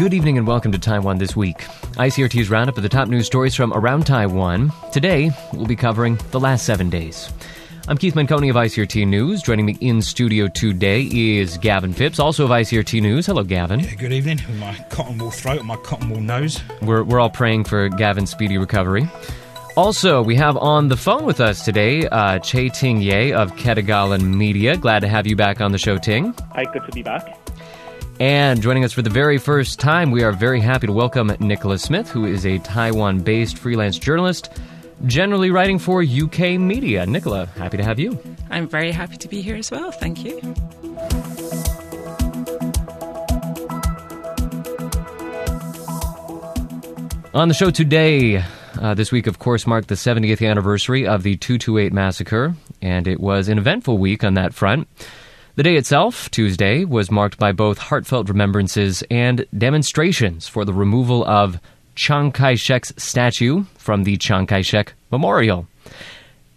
Good evening and welcome to Taiwan This Week. ICRT's roundup of the top news stories from around Taiwan. Today, we'll be covering the last seven days. I'm Keith Menconi of ICRT News. Joining me in studio today is Gavin Phipps, also of ICRT News. Hello, Gavin. Yeah, good evening. With my cotton wool throat and my cotton wool nose. We're, we're all praying for Gavin's speedy recovery. Also, we have on the phone with us today uh, Chieh-Ting Yeh of Ketagalan Media. Glad to have you back on the show, Ting. Hi, good to be back. And joining us for the very first time, we are very happy to welcome Nicola Smith, who is a Taiwan based freelance journalist, generally writing for UK media. Nicola, happy to have you. I'm very happy to be here as well. Thank you. On the show today, uh, this week, of course, marked the 70th anniversary of the 228 massacre, and it was an eventful week on that front. The day itself, Tuesday, was marked by both heartfelt remembrances and demonstrations for the removal of Chiang Kai shek's statue from the Chiang Kai shek Memorial.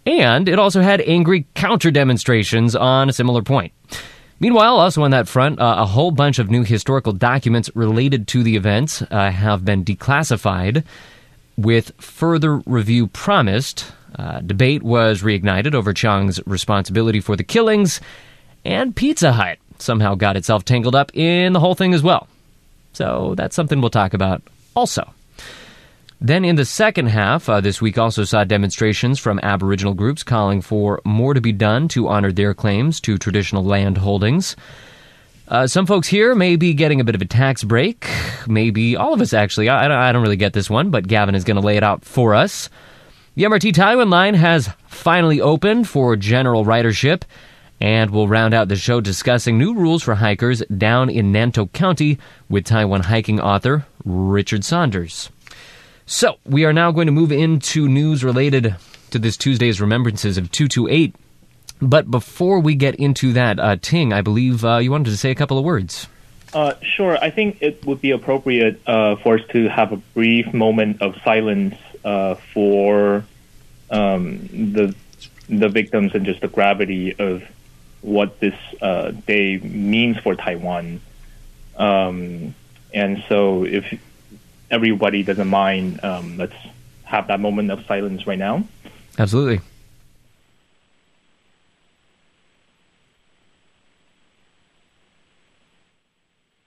And it also had angry counter demonstrations on a similar point. Meanwhile, also on that front, uh, a whole bunch of new historical documents related to the events uh, have been declassified, with further review promised. Uh, debate was reignited over Chiang's responsibility for the killings, and Pizza Hut somehow got itself tangled up in the whole thing as well. So that's something we'll talk about also. Then in the second half, uh, this week also saw demonstrations from Aboriginal groups calling for more to be done to honor their claims to traditional land holdings. Uh, some folks here may be getting a bit of a tax break. Maybe all of us, actually. I, I, I don't really get this one, but Gavin is going to lay it out for us. The MRT Taoyuan line has finally opened for general ridership, and we'll round out the show discussing new rules for hikers down in Nantou County with Taiwan hiking author Richard Saunders. So, we are now going to move into news related to this Tuesday's remembrances of 228. But before we get into that, uh, Ting, I believe uh, you wanted to say a couple of words. Uh, sure. I think it would be appropriate uh, for us to have a brief moment of silence uh, for um, the the victims and just the gravity of what this uh, day means for Taiwan. Um, and so, if everybody doesn't mind, um, let's have that moment of silence right now. Absolutely.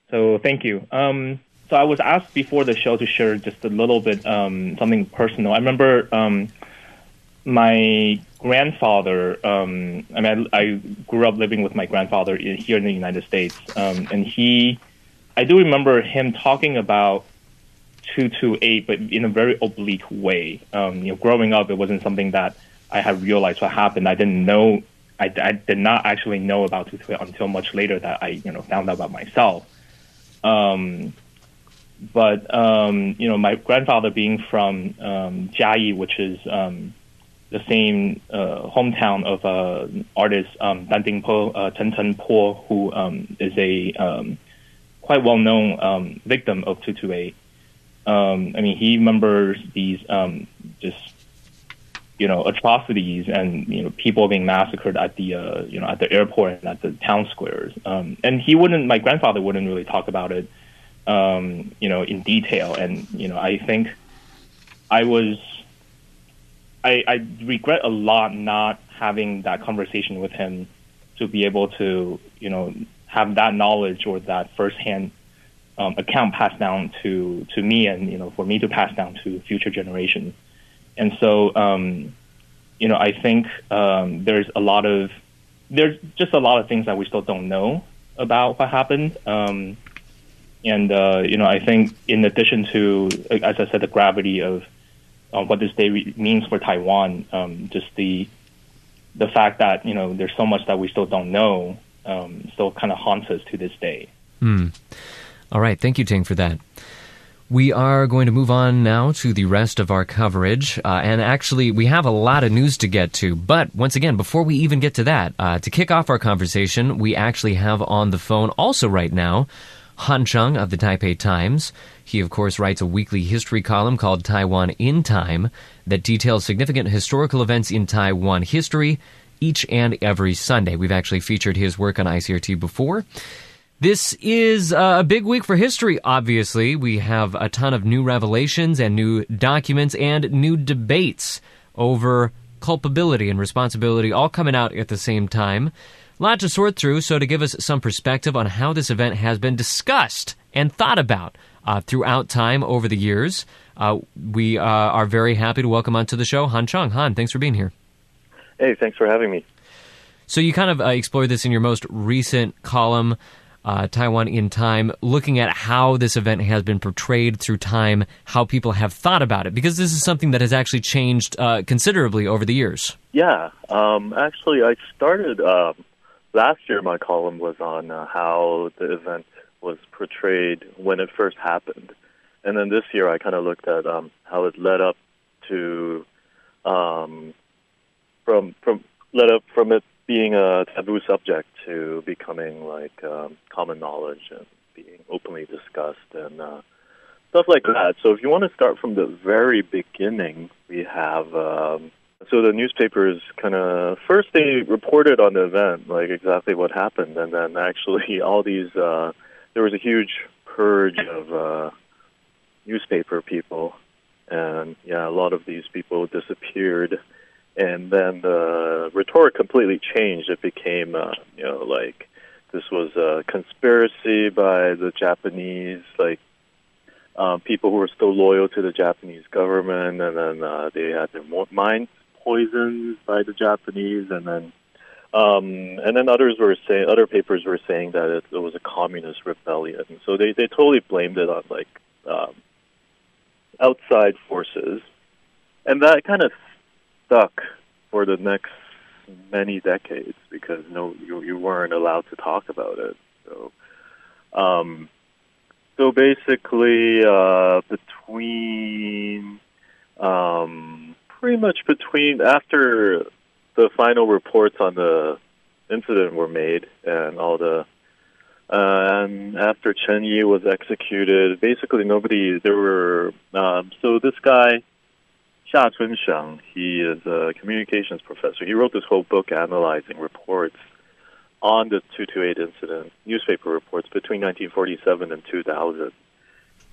So thank you. Um, so I was asked before the show to share just a little bit um, something personal. I remember um, my grandfather. Um, I mean, I, I, grew up living with my grandfather here in the United States, um, and he. I do remember him talking about 228, but in a very oblique way. Um, you know, growing up, it wasn't something that I had realized what happened. I didn't know. I, I did not actually know about 228 until much later that I, you know, found out about myself. Um, but um, you know, my grandfather being from um, Jiayi, which is um, the same uh, hometown of uh, artist um, Dan Ding Po, uh, Chen Cheng-po, who um, is a um, quite well-known um, victim of 228. Um, I mean, he remembers these um, just you know atrocities and you know people being massacred at the uh, you know at the airport and at the town squares. Um, and he wouldn't. My grandfather wouldn't really talk about it, um, you know, in detail. And you know, I think I was. I, I regret a lot not having that conversation with him to be able to you know have that knowledge or that firsthand um, account passed down to to me, and you know, for me to pass down to future generations. And so, um, you know, I think um, there's a lot of there's just a lot of things that we still don't know about what happened. Um, and uh, you know, I think in addition to, as I said, the gravity of uh, what this day re- means for Taiwan, um, just the the fact that you know there's so much that we still don't know um, still kind of haunts us to this day. Hmm. All right. Thank you, Ting, for that. We are going to move on now to the rest of our coverage. Uh, and actually, we have a lot of news to get to. But once again, before we even get to that, uh, to kick off our conversation, we actually have on the phone also right now Han Cheung of the Taipei Times. He, of course, writes a weekly history column called Taiwan in Time that details significant historical events in Taiwan history each and every Sunday. We've actually featured his work on ICRT before. This is uh, a big week for history, obviously. We have a ton of new revelations and new documents and new debates over culpability and responsibility all coming out at the same time. A lot to sort through, so to give us some perspective on how this event has been discussed and thought about uh, throughout time over the years, uh, we uh, are very happy to welcome onto the show Han Cheung. Han, thanks for being here. Hey, thanks for having me. So you kind of uh, explored this in your most recent column uh, Taiwan in Time, looking at how this event has been portrayed through time, how people have thought about it, because this is something that has actually changed uh, considerably over the years. Yeah, um, actually, I started um, last year. My column was on uh, how the event was portrayed when it first happened, and then this year I kind of looked at um, how it led up to um, from from led up from it being a taboo subject to becoming like um, common knowledge and being openly discussed and uh, stuff like that. So if you want to start from the very beginning, we have um, so the newspapers kind of first they reported on the event, like exactly what happened, and then actually all these uh, there was a huge purge of uh, newspaper people, and yeah, a lot of these people disappeared. And then the rhetoric completely changed. It became, uh, you know, like this was a conspiracy by the Japanese, like uh, people who were still loyal to the Japanese government, and then uh, they had their minds poisoned by the Japanese, and then um, and then others were saying, other papers were saying that it, it was a communist rebellion. So they they totally blamed it on like um, outside forces, and that kind of stuck for the next many decades because no, you, you weren't allowed to talk about it. So, um, so basically, uh, between, um, pretty much between after the final reports on the incident were made and all the uh, and after Chen Yi was executed, basically nobody there were um, so this guy Xia Chunsheng, he is a communications professor. He wrote this whole book analyzing reports on the 228 incident, newspaper reports between 1947 and 2000.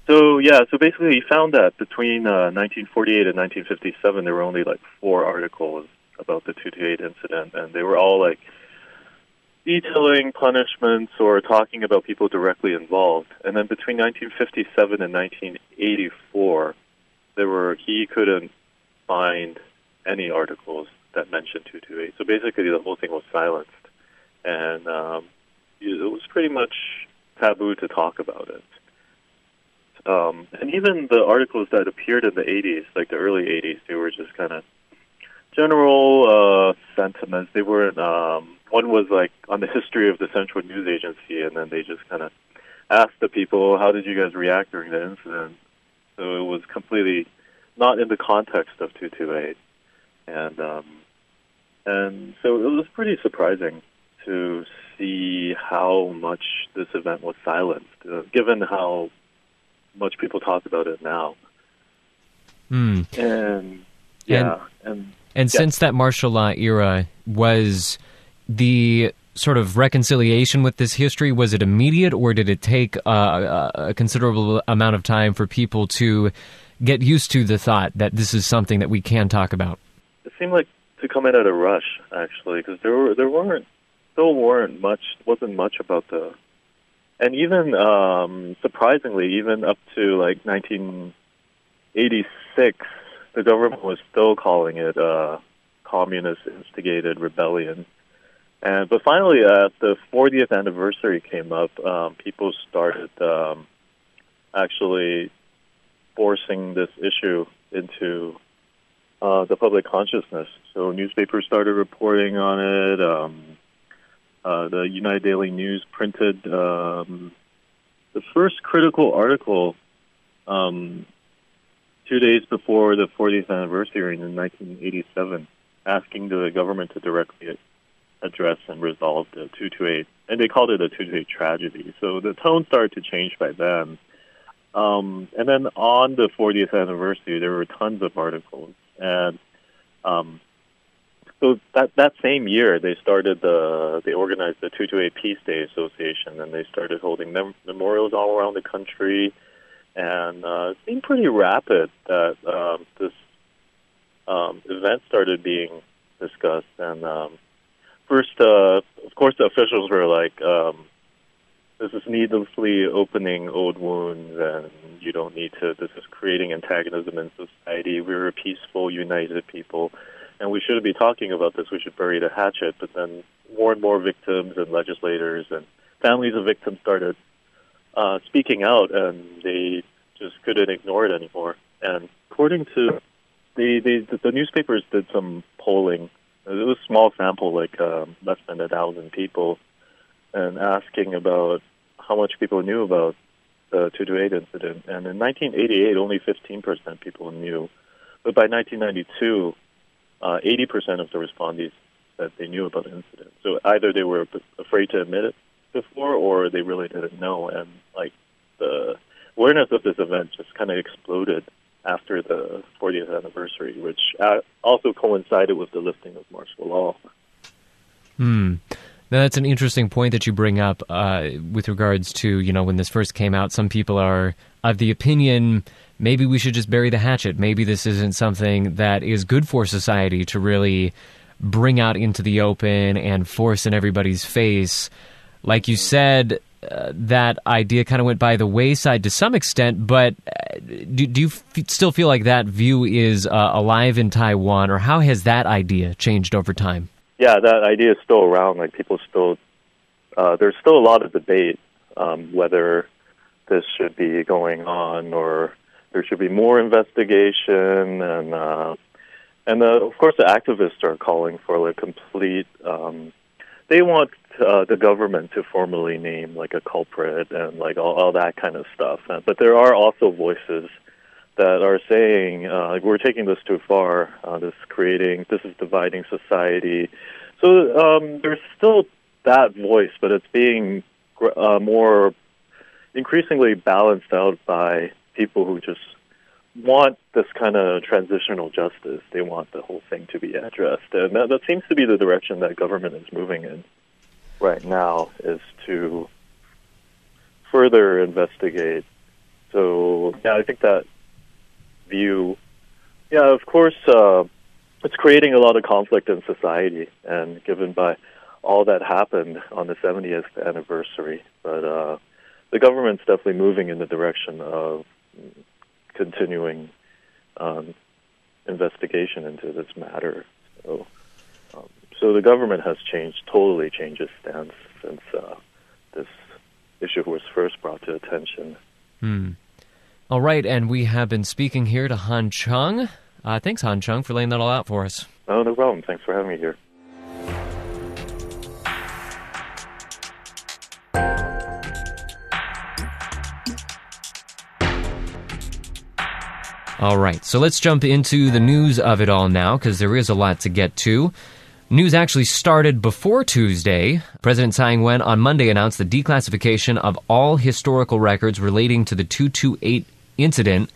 So yeah, so basically he found that between uh, 1948 and 1957 there were only like four articles about the 228 incident, and they were all like detailing punishments or talking about people directly involved. And then between 1957 and 1984, there were he couldn't find any articles that mentioned 228. So basically, the whole thing was silenced, and um, it was pretty much taboo to talk about it. Um, and even the articles that appeared in the 80s, like the early 80s, they were just kind of general uh, sentiments. They weren't. Um, one was like on the history of the Central News Agency, and then they just kind of asked the people, "How did you guys react during the incident?" So it was completely not in the context of 228. And, um, and so it was pretty surprising to see how much this event was silenced, uh, given how much people talk about it now. Mm. And yeah, and and, and yeah. since that martial law era was the sort of reconciliation with this history was it immediate or did it take uh, a considerable amount of time for people to get used to the thought that this is something that we can talk about? It seemed like to come in at a rush, actually, because there were there weren't still weren't much wasn't much about the, and even um, surprisingly, even up to like 1986, the government was still calling it a communist instigated rebellion. And but finally, uh, the 40th anniversary came up. Um, people started um, actually forcing this issue into uh, the public consciousness. So newspapers started reporting on it. Um, uh, the United Daily News printed um, the first critical article um, two days before the 40th anniversary in 1987, asking the government to directly address and resolve the 228, and they called it a 228 tragedy. So the tone started to change by then. Um, and then on the 40th anniversary, there were tons of articles. And um, so that that same year they started the they organized the 228 Peace Day Association and they started holding mem- memorials all around the country and uh, it seemed pretty rapid that um, this um, event started being discussed and um, first uh, of course the officials were like um, this is needlessly opening old wounds and you don't need to this is creating antagonism in society we're a peaceful united people and we shouldn't be talking about this. We should bury the hatchet. But then more and more victims and legislators and families of victims started uh, speaking out, and they just couldn't ignore it anymore. And according to the the, the newspapers did some polling. It was a small sample, like um, less than a thousand people, and asking about how much people knew about the 228 incident. And in 1988, only 15% people knew. But by 1992, uh, 80% of the respondents said they knew about the incident. So either they were afraid to admit it before, or they really didn't know. And like the awareness of this event just kind of exploded after the 40th anniversary, which uh, also coincided with the lifting of martial law. Hmm. Now that's an interesting point that you bring up uh, with regards to you know when this first came out. Some people are of the opinion maybe we should just bury the hatchet. Maybe this isn't something that is good for society to really bring out into the open and force in everybody's face. Like you said, uh, that idea kind of went by the wayside to some extent, but uh, do, do, you f- still feel like that view is uh, alive in Taiwan, or how has that idea changed over time? Yeah, that idea is still around. Like people still, uh, there's still a lot of debate um, whether this should be going on or there should be more investigation, and uh, and uh, of course the activists are calling for like complete. Um, they want uh, the government to formally name like a culprit and like all, all that kind of stuff. But there are also voices that are saying uh, like we're taking this too far. Uh, this creating this is dividing society. So um, there's still that voice, but it's being uh, more increasingly balanced out by people who just want this kind of transitional justice. They want the whole thing to be addressed, and that, that seems to be the direction that government is moving in right now. Is to further investigate. So yeah, I think that view. Yeah, of course, uh, it's creating a lot of conflict in society, and given by all that happened on the 70th anniversary, but uh, the government's definitely moving in the direction of continuing um, investigation into this matter. So, so the government has changed, totally changed its stance since uh, this issue was first brought to attention. Hmm. All right, and we have been speaking here to Han Cheung. Uh, thanks, Han Cheung, for laying that all out for us. Oh, no problem. Thanks for having me here. All right, so let's jump into the news of it all now because there is a lot to get to. News actually started before Tuesday. President Tsai Ing wen on Monday announced the declassification of all historical records relating to the 228 incident,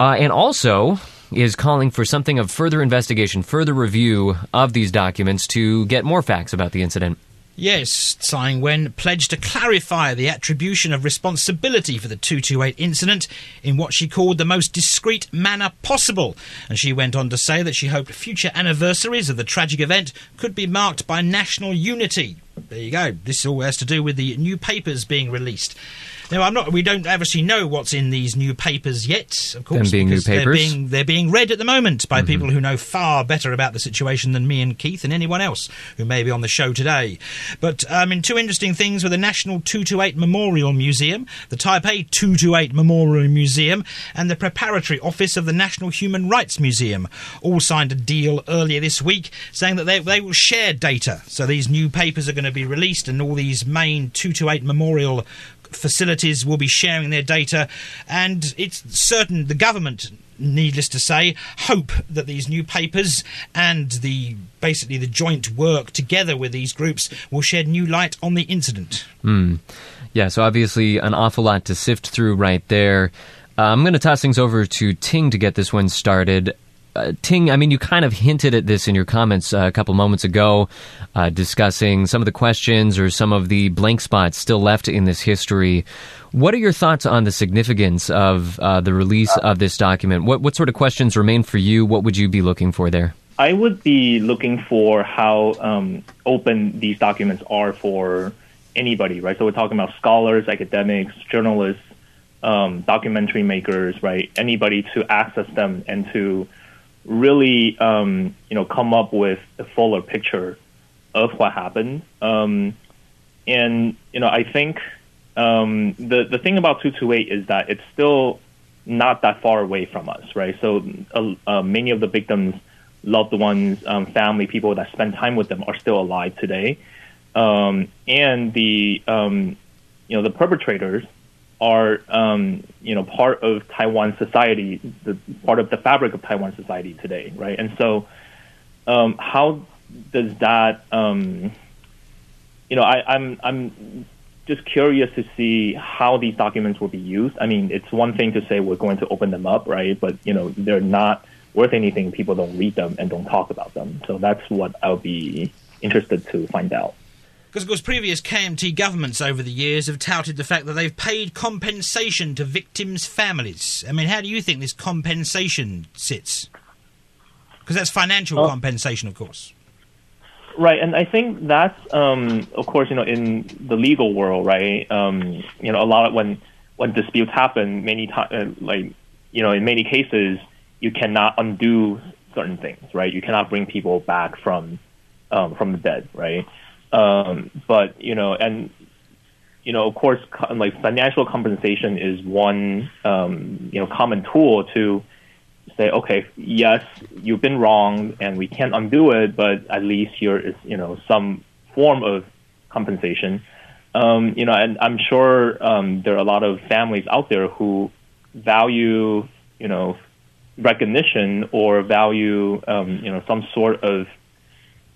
uh, and also is calling for something of further investigation, further review of these documents to get more facts about the incident. Yes, Tsai Ing-wen pledged to clarify the attribution of responsibility for the 228 incident in what she called the most discreet manner possible. And she went on to say that she hoped future anniversaries of the tragic event could be marked by national unity. There you go. This all has to do with the new papers being released. Now, I'm not. We don't obviously know what's in these new papers yet. Of course, being because they're being they're being read at the moment by Mm-hmm. people who know far better about the situation than me and Keith and anyone else who may be on the show today. But um, mean, two interesting things with the National 228 Memorial Museum, the Taipei 228 Memorial Museum, and the Preparatory Office of the National Human Rights Museum all signed a deal earlier this week saying that they, they will share data. So these new papers are going to be released, and all these main 228 Memorial facilities will be sharing their data, and it's certain the government, needless to say, hope that these new papers and the basically the joint work together with these groups will shed new light on the incident. Hmm. Yeah, so obviously an awful lot to sift through right there. Uh, I'm going to toss things over to Ting to get this one started. Uh, Ting, I mean, you kind of hinted at this in your comments uh, a couple moments ago, uh, discussing some of the questions or some of the blank spots still left in this history. What are your thoughts on the significance of uh, the release of this document? What, what sort of questions remain for you? What would you be looking for there? I would be looking for how um, open these documents are for anybody, right? So we're talking about scholars, academics, journalists, um, documentary makers, right? Anybody to access them and to really, um, you know, come up with a fuller picture of what happened. Um, and you know, I think um, the the thing about two two eight is that it's still not that far away from us, right? So uh, uh, many of the victims loved ones, um, family, people that spend time with them are still alive today. Um, and the, um, you know, the perpetrators are, um, you know, part of Taiwan society, the part of the fabric of Taiwan society today, right? And so, um, how does that, um, you know, I, I'm, I'm just curious to see how these documents will be used. I mean, it's one thing to say we're going to open them up, right? But you know, they're not worth anything. People don't read them and don't talk about them. So that's what I'll be interested to find out. Because, of course, previous KMT governments over the years have touted the fact that they've paid compensation to victims' families. I mean, how do you think this compensation sits? Because that's financial Oh. compensation, of course. Right, and I think that's, um, of course, you know, in the legal world, right? Um, you know, a lot of when when disputes happen, many times, uh, like, you know, in many cases, you cannot undo certain things, right? You cannot bring people back from um, from the dead, right? Um, but you know, and you know, of course, like financial compensation is one um, you know common tool to say, okay, yes, you've been wrong, and we can't undo it, but at least here is you know some form of compensation. Um, you know, and I'm sure um, there are a lot of families out there who value you know recognition or value um, you know some sort of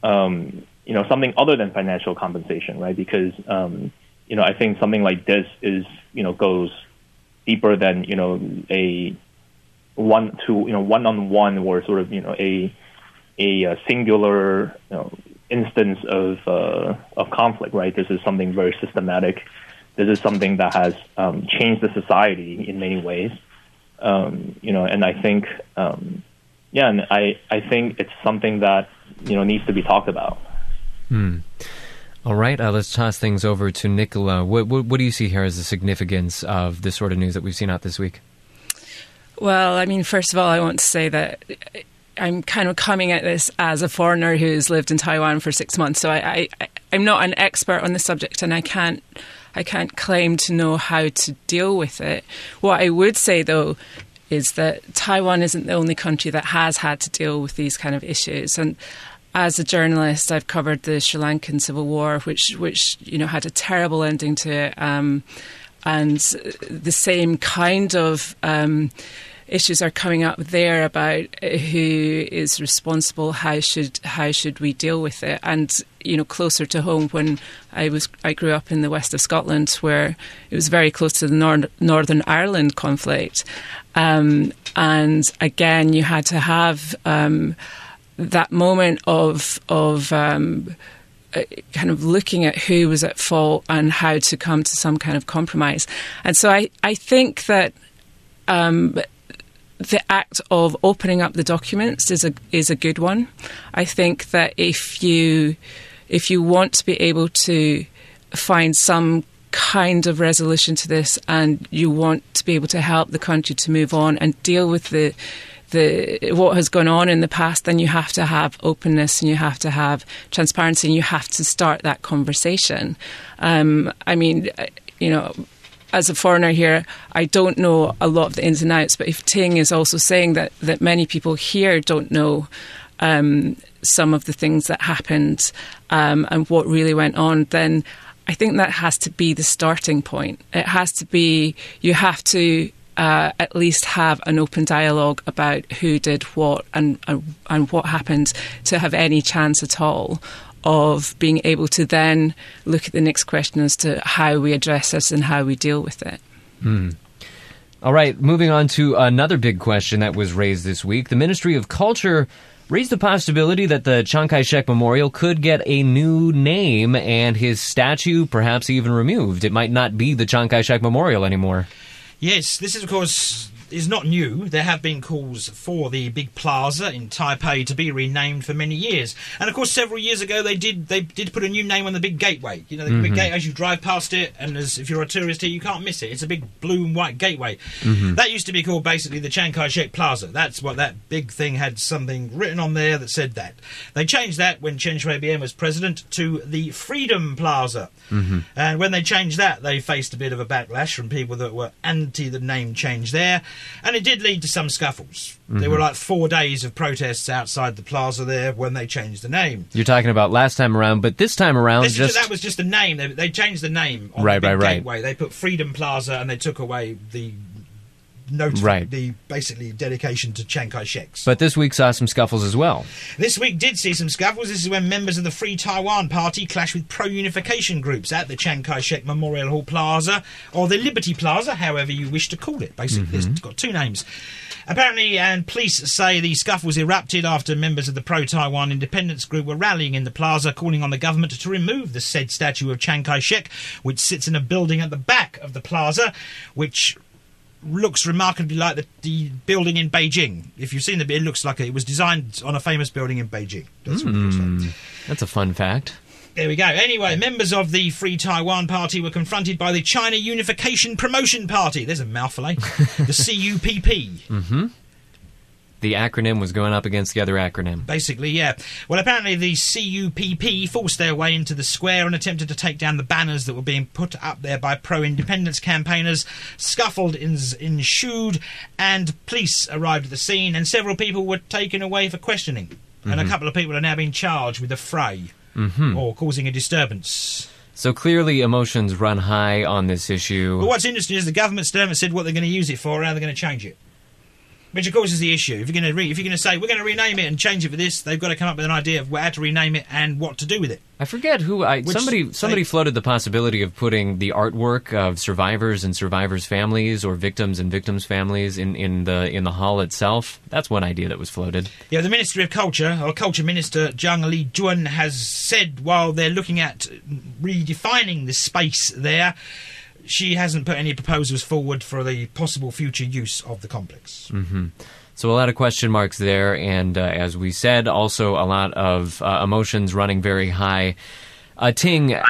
um, you know something other than financial compensation, right? Because um, you know I think something like this is you know goes deeper than you know a one to you know one on one or sort of you know a a, uh singular you know, instance of uh, of conflict, right? This is something very systematic. This is something that has um, changed the society in many ways. Um, you know, and I think, um, yeah, and I I think it's something that you know needs to be talked about. All right, uh, let's toss things over to Nicola. What, what, what do you see here as the significance of this sort of news that we've seen out this week? Well, I mean, first of all, I want to say that I'm kind of coming at this as a foreigner who's lived in Taiwan for six months. So I, I, I'm not an expert on the subject, and I can't, I can't claim to know how to deal with it. What I would say, though, is that Taiwan isn't the only country that has had to deal with these kind of issues, and as a journalist, I've covered the Sri Lankan civil war, which which you know had a terrible ending to it, um, and the same kind of um, issues are coming up there about who is responsible, how should how should we deal with it, and you know closer to home when I was I grew up in the west of Scotland, where it was very close to the Nor- Northern Ireland conflict, um, and again you had to have. Um, that moment of of um, uh, kind of looking at who was at fault and how to come to some kind of compromise. And so I, I think that um, the act of opening up the documents is a is a good one. I think that if you if you want to be able to find some kind of resolution to this and you want to be able to help the country to move on and deal with the the what has gone on in the past, then you have to have openness and you have to have transparency and you have to start that conversation. Um, I mean, you know. As a foreigner here, I don't know a lot of the ins and outs, but if Ting is also saying that, that many people here don't know um, some of the things that happened um, and what really went on, then I think that has to be the starting point. It has to be, you have to uh, at least have an open dialogue about who did what and, and and what happened to have any chance at all of being able to then look at the next question as to how we address this and how we deal with it. All right, moving on to another big question that was raised this week. The Ministry of Culture raised the possibility that the Chiang Kai shek Memorial could get a new name and his statue perhaps even removed. It might not be the Chiang Kai shek Memorial anymore. Yes, this is, of course, is not new. There have been calls for the big plaza in Taipei to be renamed for many years, and of course, several years ago they did they did put a new name on the big gateway. You know, the big mm-hmm. gate as you drive past it, and as if you're a tourist here, you can't miss it. It's a big blue and white gateway. Mm-hmm. That used to be called basically the Chiang Kai-shek Plaza. That's what that big thing had something written on there that said that. They changed that when Chen Shui-bian was president to the Freedom Plaza, mm-hmm. and when they changed that, they faced a bit of a backlash from people that were anti the name change there, and it did lead to some scuffles. There were mm-hmm. like four days of protests outside the plaza there when they changed the name. You're talking about last time around, but this time around, This just that was just the name. They, they changed the name on Right, the big right, right. gateway. They put Freedom Plaza and they took away the Right. the basically dedication to Chiang Kai-shek's. but this week saw some scuffles as well. This week did see some scuffles. This is when members of the Free Taiwan Party clashed with pro-unification groups at the Chiang Kai-shek Memorial Hall Plaza, or the Liberty Plaza, however you wish to call it. Basically, mm-hmm. it's got two names. Apparently, and police say the scuffles erupted after members of the pro-Taiwan independence group were rallying in the plaza, calling on the government to remove the said statue of Chiang Kai-shek, which sits in a building at the back of the plaza, which looks remarkably like the, the building in Beijing. If you've seen the it looks like it was designed on a famous building in Beijing. That's what like. That's a fun fact. There we go. Anyway, members of the Free Taiwan Party were confronted by the China Unification Promotion Party. There's a mouthful, eh? the CUPP. The acronym was going up against the other acronym. Basically, yeah. Well, apparently the CUPP forced their way into the square and attempted to take down the banners that were being put up there by pro-independence campaigners. Scuffled ensued, and police arrived at the scene, and several people were taken away for questioning. And a mm-hmm. couple of people are now being charged with affray mm-hmm. or causing a disturbance. So clearly, emotions run high on this issue. But what's interesting is the government still haven't said what they're going to use it for, or how they're going to change it. Which, of course, is the issue. If you're going to re- if you're going to say we're going to rename it and change it for this, they've got to come up with an idea of how to rename it and what to do with it. I forget who I Which somebody somebody they- floated the possibility of putting the artwork of survivors and survivors' families or victims and victims' families in, in the in the hall itself. That's one idea that was floated. Yeah, the Ministry of Culture, or Culture Minister Cheng Li-chiun, has said while they're looking at redefining the space there, she hasn't put any proposals forward for the possible future use of the complex. So a lot of question marks there, and uh, as we said, also a lot of uh, emotions running very high. Uh, Ting, uh,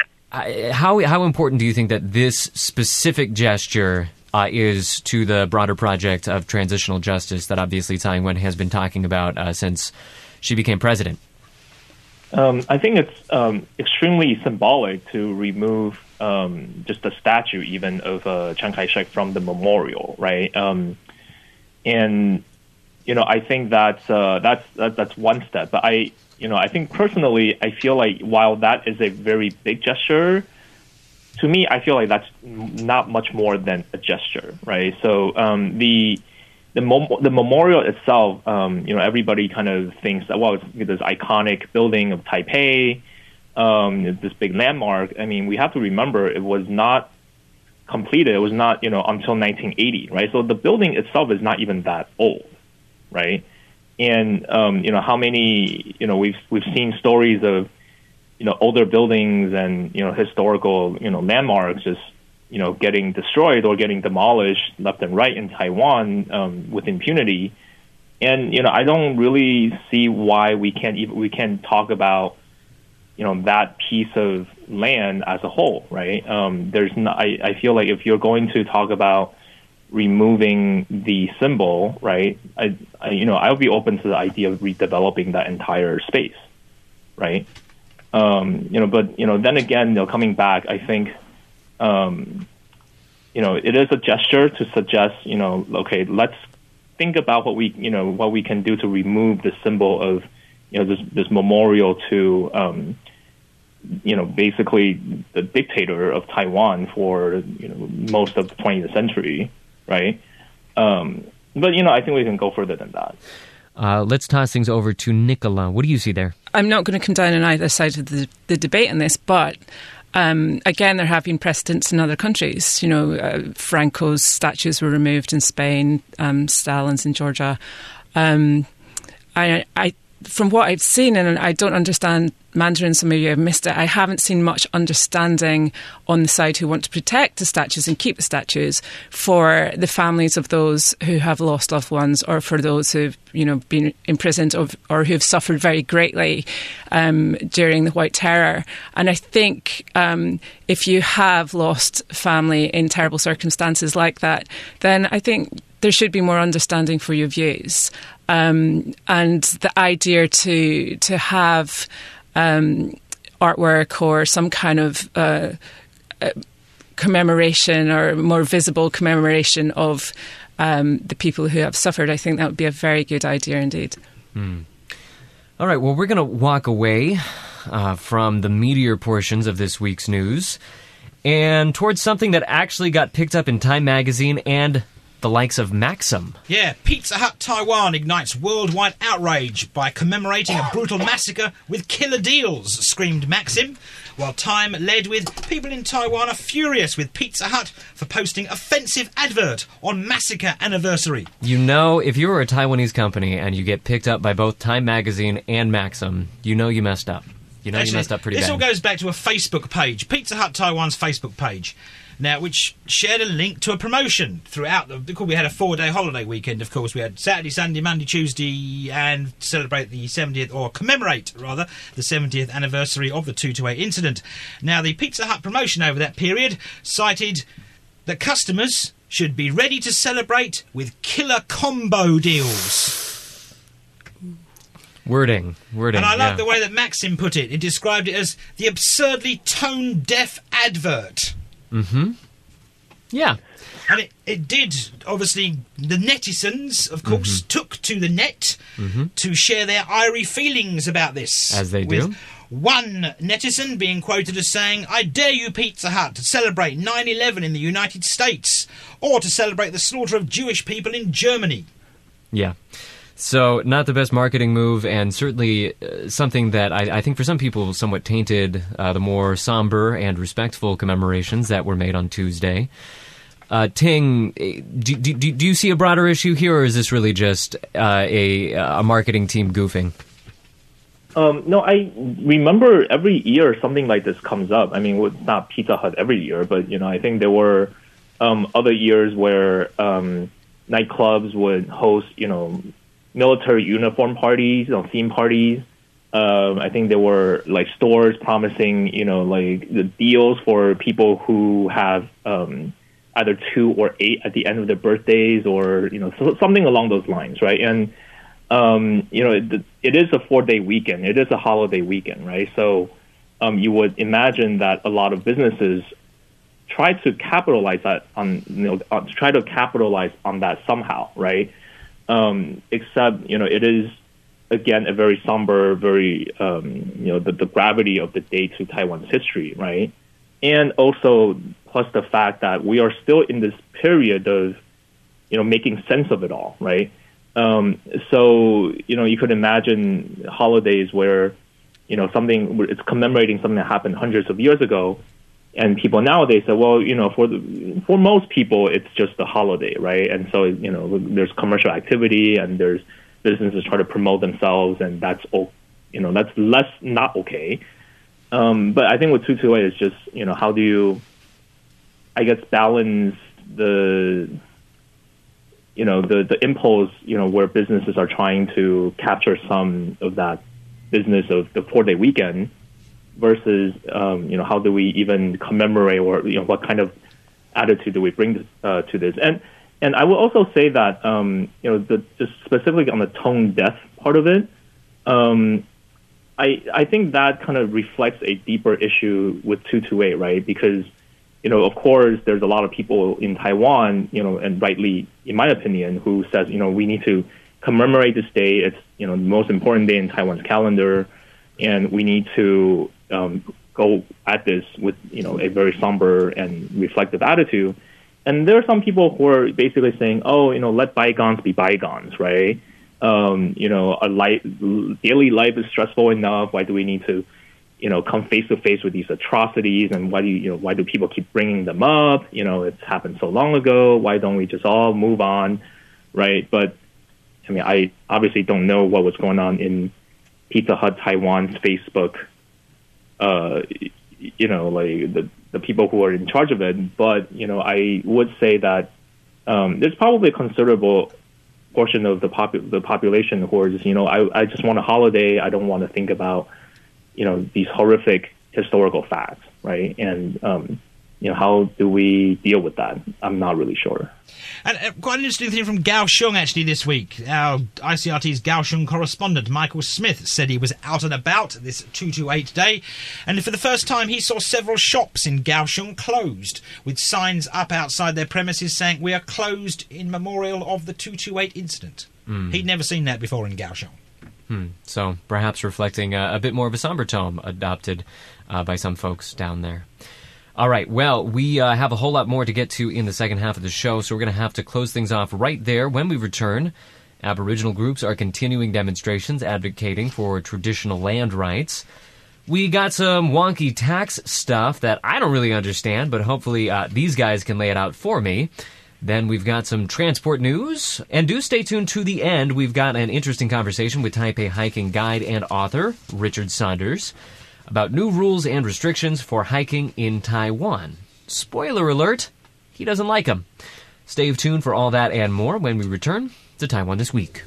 how how important do you think that this specific gesture uh, is to the broader project of transitional justice that obviously Tsai Ing-wen has been talking about uh, since she became president? Um, I think it's um, extremely symbolic to remove um, just the statue, even of uh, Chiang Kai-shek from the memorial, right? Um, and you know, I think that's uh, that's that, that's one step. But I, you know, I think personally, I feel like while that is a very big gesture, to me, I feel like that's not much more than a gesture, right? So um, the the mem- the memorial itself, um, you know, everybody kind of thinks that well, it's this iconic building of Taipei, um, this big landmark. I mean, we have to remember it was not completed. It was not you know until 1980, right? So the building itself is not even that old, right? And um, you know how many you know we've we've seen stories of you know older buildings and you know historical you know landmarks just you know getting destroyed or getting demolished left and right in Taiwan um, with impunity. And you know I don't really see why we can't even we can't talk about you know that piece of land as a whole, right? Um, there's not, I, I feel like if you're going to talk about removing the symbol, right? I, I you know I would be open to the idea of redeveloping that entire space, right? Um, you know, but you know, then again, you know, coming back, I think, um, you know, it is a gesture to suggest, you know, okay, let's think about what we, you know, what we can do to remove the symbol of, you know, this this memorial to, um, you know, basically the dictator of Taiwan for you know most of the 20th century, right? Um, but you know, I think we can go further than that. Uh, let's toss things over to Nicola. What do you see there? I'm not going to come down on either side of the, the debate on this, but um, again, there have been precedents in other countries. You know, uh, Franco's statues were removed in Spain, um, Stalin's in Georgia. Um, I, I, from what I've seen, and I don't understand Mandarin, some of you have missed it. I haven't seen much understanding on the side who want to protect the statues and keep the statues for the families of those who have lost loved ones, or for those who've you know been imprisoned or, or who've suffered very greatly um, during the White Terror. And I think um, if you have lost family in terrible circumstances like that, then I think there should be more understanding for your views. Um, and the idea to to have um, artwork or some kind of uh, uh, commemoration or more visible commemoration of um, the people who have suffered, I think that would be a very good idea indeed. Mm. All right, well, we're going to walk away uh, from the meteor portions of this week's news and towards something that actually got picked up in Time magazine and the likes of Maxim. Yeah, Pizza Hut Taiwan ignites worldwide outrage by commemorating a brutal massacre with killer deals, screamed Maxim. While Time led with people in Taiwan are furious with Pizza Hut for posting offensive advert on massacre anniversary. You know, if you were a Taiwanese company and you get picked up by both Time magazine and Maxim, you know you messed up. You know Actually, you messed up pretty this bad. This all goes back to a Facebook page, Pizza Hut Taiwan's Facebook page now which shared a link to a promotion throughout the. We had a four-day holiday weekend. Of course, we had Saturday, Sunday, Monday, Tuesday, and celebrate the 70th or commemorate rather the 70th anniversary of the two to eight incident. Now, the Pizza Hut promotion over that period cited that customers should be ready to celebrate with killer combo deals. Wording, wording. And I love yeah. the way that Maxim put it. It described it as the absurdly tone deaf advert. Mm-hmm. Yeah. And it, it did, obviously, the netizens, of course, mm-hmm. took to the net mm-hmm. to share their irie feelings about this. As they do. One netizen being quoted as saying, I dare you, Pizza Hut, to celebrate 9 11 in the United States, or to celebrate the slaughter of Jewish people in Germany. Yeah. So, not the best marketing move, and certainly uh, something that I, I, think for some people somewhat tainted uh, the more somber and respectful commemorations that were made on Tuesday. Uh, Ting, eh, do, do, do, you see a broader issue here, or is this really just uh, a, a marketing team goofing? Um, no, I remember every year something like this comes up. I mean, it's not Pizza Hut every year, but you know, I think there were um, other years where um, nightclubs would host, you know, military uniform parties, you know, theme parties. Um, I think there were like stores promising, you know, like the deals for people who have um, either two or eight at the end of their birthdays, or you know, so, something along those lines, right? And um, you know, it, it is a four-day weekend. It is a holiday weekend, right? So um, you would imagine that a lot of businesses try to capitalize that on, you know, try to capitalize on that somehow, right? Um, except, you know, it is again a very somber, very um, you know the, the gravity of the day to Taiwan's history, right? And also plus the fact that we are still in this period of you know making sense of it all, right? Um, so you know you could imagine holidays where you know something it's commemorating something that happened hundreds of years ago, and people nowadays say, well, you know, for the, for most people, it's just a holiday, right? And so, you know, there's commercial activity and there's businesses try to promote themselves, and that's you know, that's less not okay. Um, but I think with two two eight is just, you know, how do you, I guess, balance the, you know, the the impulse, you know, where businesses are trying to capture some of that business of the four day weekend versus um, you know how do we even commemorate or you know what kind of attitude do we bring uh, to this? And and I will also say that um, you know the, just specifically on the tone deaf part of it um, I I think that kind of reflects a deeper issue with 228 right? Because you know of course there's a lot of people in Taiwan you know and rightly in my opinion who says you know we need to commemorate this day. It's you know the most important day in Taiwan's calendar and we need to um, go at this with you know a very somber and reflective attitude. And there are some people who are basically saying, "Oh, you know, let bygones be bygones," right? Um, you know, a life, daily life is stressful enough. Why do we need to you know, come face to face with these atrocities, and why do you, you know, why do people keep bringing them up? You know, it's happened so long ago. Why don't we just all move on, right? But I mean, I obviously don't know what was going on in Pizza Hut Taiwan's Facebook. Uh, you know, like the the people who are in charge of it. But you know, I would say that um, there's probably a considerable portion of the popu- the population who are just, you know, I I just want a holiday. I don't want to think about you know these horrific historical facts, right? And um, you know, how do we deal with that? I'm not really sure. And uh, quite an interesting thing from Kaohsiung actually this week. Our ICRT's Kaohsiung correspondent Michael Smith said he was out and about this 228 day, and for the first time he saw several shops in Kaohsiung closed, with signs up outside their premises saying "We are closed in memorial of the 228 incident." Mm. He'd never seen that before in Kaohsiung. Hmm. So perhaps reflecting uh, a bit more of a somber tone adopted uh, by some folks down there. All right, well, we uh, have a whole lot more to get to in the second half of the show, so we're going to have to close things off right there. When we return, Aboriginal groups are continuing demonstrations advocating for traditional land rights. We got some wonky tax stuff that I don't really understand, but hopefully uh, these guys can lay it out for me. Then we've got some transport news. And do stay tuned to the end. We've got an interesting conversation with Taipei hiking guide and author Richard Saunders about new rules and restrictions for hiking in Taiwan. Spoiler alert, he doesn't like them. Stay tuned for all that and more when we return to Taiwan This Week.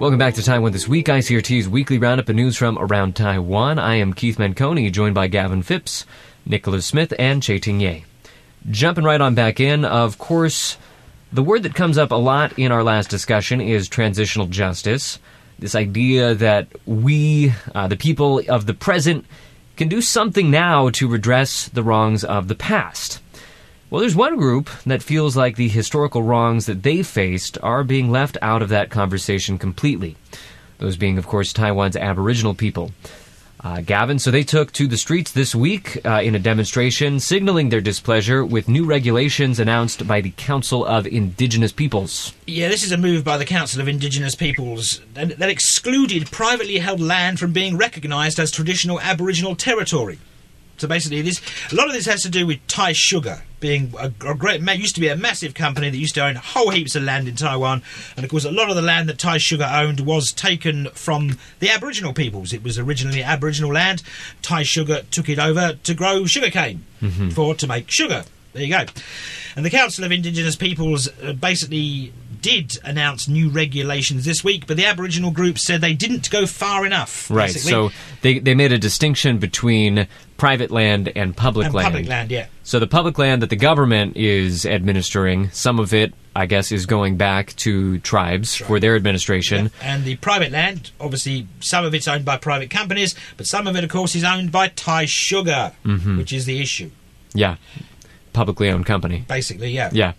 Welcome back to Taiwan This Week, ICRT's weekly roundup of news from around Taiwan. I am Keith Menconi, joined by Gavin Phipps, Nicola Smith, and Chieh-Ting Yeh. Jumping right on back in, of course, the word that comes up a lot in our last discussion is transitional justice. This idea that we, uh, the people of the present, can do something now to redress the wrongs of the past. Well, there's one group that feels like the historical wrongs that they faced are being left out of that conversation completely. Those being, of course, Taiwan's Aboriginal people. Uh, Gavin, so they took to the streets this week uh, in a demonstration signaling their displeasure with new regulations announced by the Council of Indigenous Peoples. Yeah, this is a move by the Council of Indigenous Peoples that excluded privately held land from being recognised as traditional Aboriginal territory. So basically, this a lot of this has to do with Taisugar being a, a great used to be a massive company that used to own whole heaps of land in Taiwan, and of course, a lot of the land that Taisugar owned was taken from the Aboriginal peoples. It was originally Aboriginal land. Taisugar took it over to grow sugarcane mm-hmm. for to make sugar. There you go. And the Council of Indigenous Peoples uh, basically did announce new regulations this week, but the Aboriginal group said they didn't go far enough. Right. Basically. So they they made a distinction between private land and public and land. Public land, yeah. So the public land that the government is administering, some of it, I guess, is going back to tribes right. for their administration. Yeah. And the private land, obviously, some of it's owned by private companies, but some of it, of course, is owned by Taisugar, mm-hmm. which is the issue. Yeah, publicly owned company. Basically, yeah. Yeah.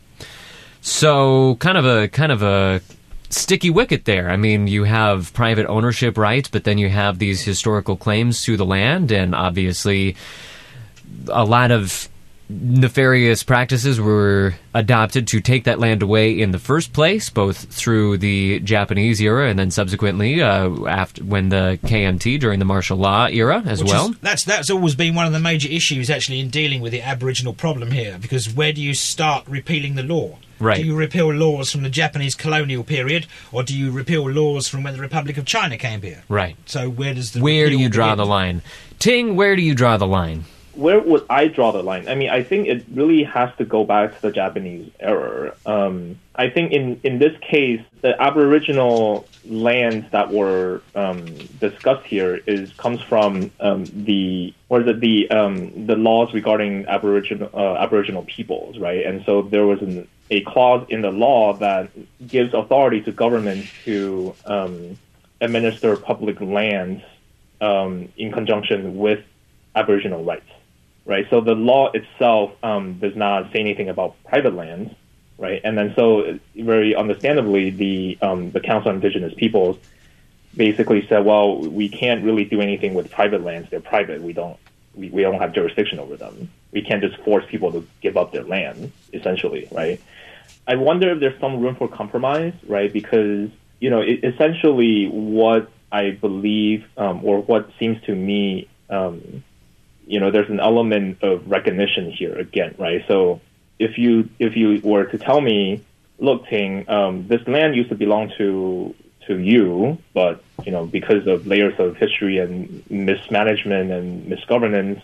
So kind of a kind of a sticky wicket there. I mean, you have private ownership rights, but then you have these historical claims to the land, and obviously, a lot of nefarious practices were adopted to take that land away in the first place, both through the Japanese era and then subsequently uh, after when the KMT during the martial law era as Which well. Is, that's that's always been one of the major issues actually in dealing with the Aboriginal problem here, because where do you start repealing the law? Right. Do you repeal laws from the Japanese colonial period, or do you repeal laws from when the Republic of China came here? Right. So where does the where do you draw begin? the line? Ting, where do you draw the line? Where would I draw the line? I mean, I think it really has to go back to the Japanese era. Um, I think in, in this case, the Aboriginal lands that were um, discussed here is comes from um, the or it the um, the laws regarding Aboriginal uh, Aboriginal peoples, right? And so there was an, a clause in the law that gives authority to governments to um, administer public lands um, in conjunction with Aboriginal rights, right? So the law itself um, does not say anything about private lands, right? And then so very understandably, the um, the Council on Indigenous Peoples basically said, well, we can't really do anything with private lands. They're private. We don't we, we don't have jurisdiction over them. We can't just force people to give up their land, essentially, right? I wonder if there's some room for compromise, right? Because you know, it, essentially, what I believe, um, or what seems to me, um, you know, there's an element of recognition here again, right? So if you if you were to tell me, look, Ting, um, this land used to belong to to you, but you know, because of layers of history and mismanagement and misgovernance,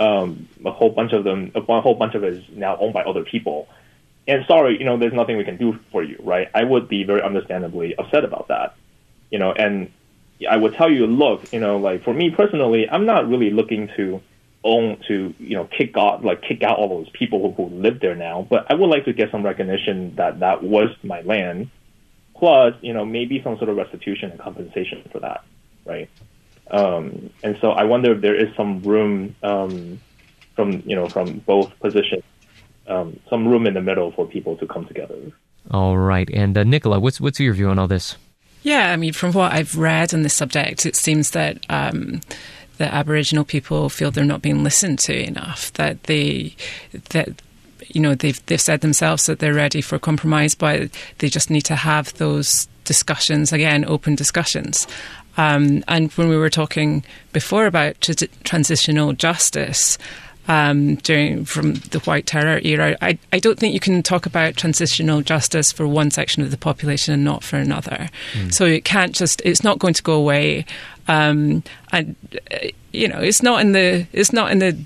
um, a whole bunch of them, a whole bunch of it is now owned by other people. And sorry, you know, there's nothing we can do for you, right? I would be very understandably upset about that, you know, and I would tell you, look, you know, like for me personally, I'm not really looking to own to you know kick out like kick out all those people who, who live there now, but I would like to get some recognition that that was my land plus you know maybe some sort of restitution and compensation for that, right? Um, and so I wonder if there is some room um, from you know from both positions, um, some room in the middle for people to come together. All right, and uh, Nicola, what's what's your view on all this? Yeah, I mean, from what I've read on this subject, it seems that um, that Aboriginal people feel they're not being listened to enough. That they that you know they've they've said themselves that they're ready for compromise, but they just need to have those discussions again, open discussions. Um, and when we were talking before about tr- transitional justice, um, during from the White Terror era. I, I don't think you can talk about transitional justice for one section of the population and not for another. Mm. So it can't just it's not going to go away. Um, and you know it's not in the it's not in the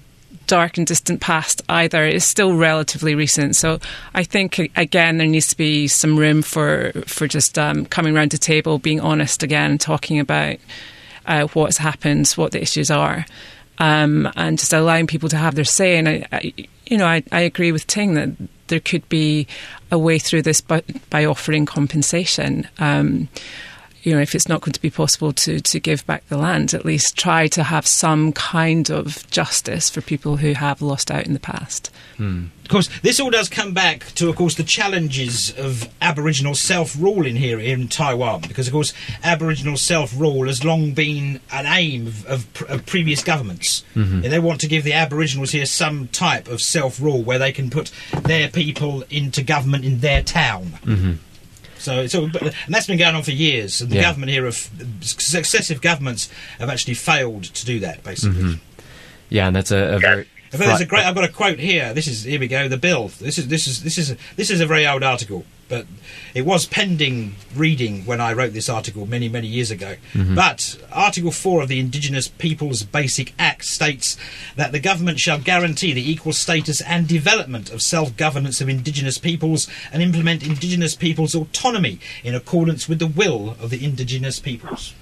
dark and distant past either. It's still relatively recent. So I think again there needs to be some room for for just um, coming around the table, being honest again, talking about uh, what's happened, what the issues are um, and just allowing people to have their say. And I, I you know, I, I, agree with Ting that there could be a way through this by, by offering compensation. Um, you know, if it's not going to be possible to, to give back the land, at least try to have some kind of justice for people who have lost out in the past. Hmm. Of course, this all does come back to, of course, the challenges of Aboriginal self-rule in here in Taiwan, because, of course, Aboriginal self-rule has long been an aim of, of, of previous governments. Mm-hmm. They want to give the Aboriginals here some type of self-rule where they can put their people into government in their town. Mm-hmm. So, so and that's been going on for years. And the yeah. government here, of successive governments, have actually failed to do that. Basically. Mm-hmm. Yeah, and that's a, a very there's a great. I've got a quote here. This is here we go. The bill. This is this is this is this is a very old article, but it was pending reading when I wrote this article many many years ago. Mm-hmm. But Article Four of the Indigenous Peoples Basic Act states that the government shall guarantee the equal status and development of self governance of Indigenous peoples and implement Indigenous peoples' autonomy in accordance with the will of the Indigenous peoples.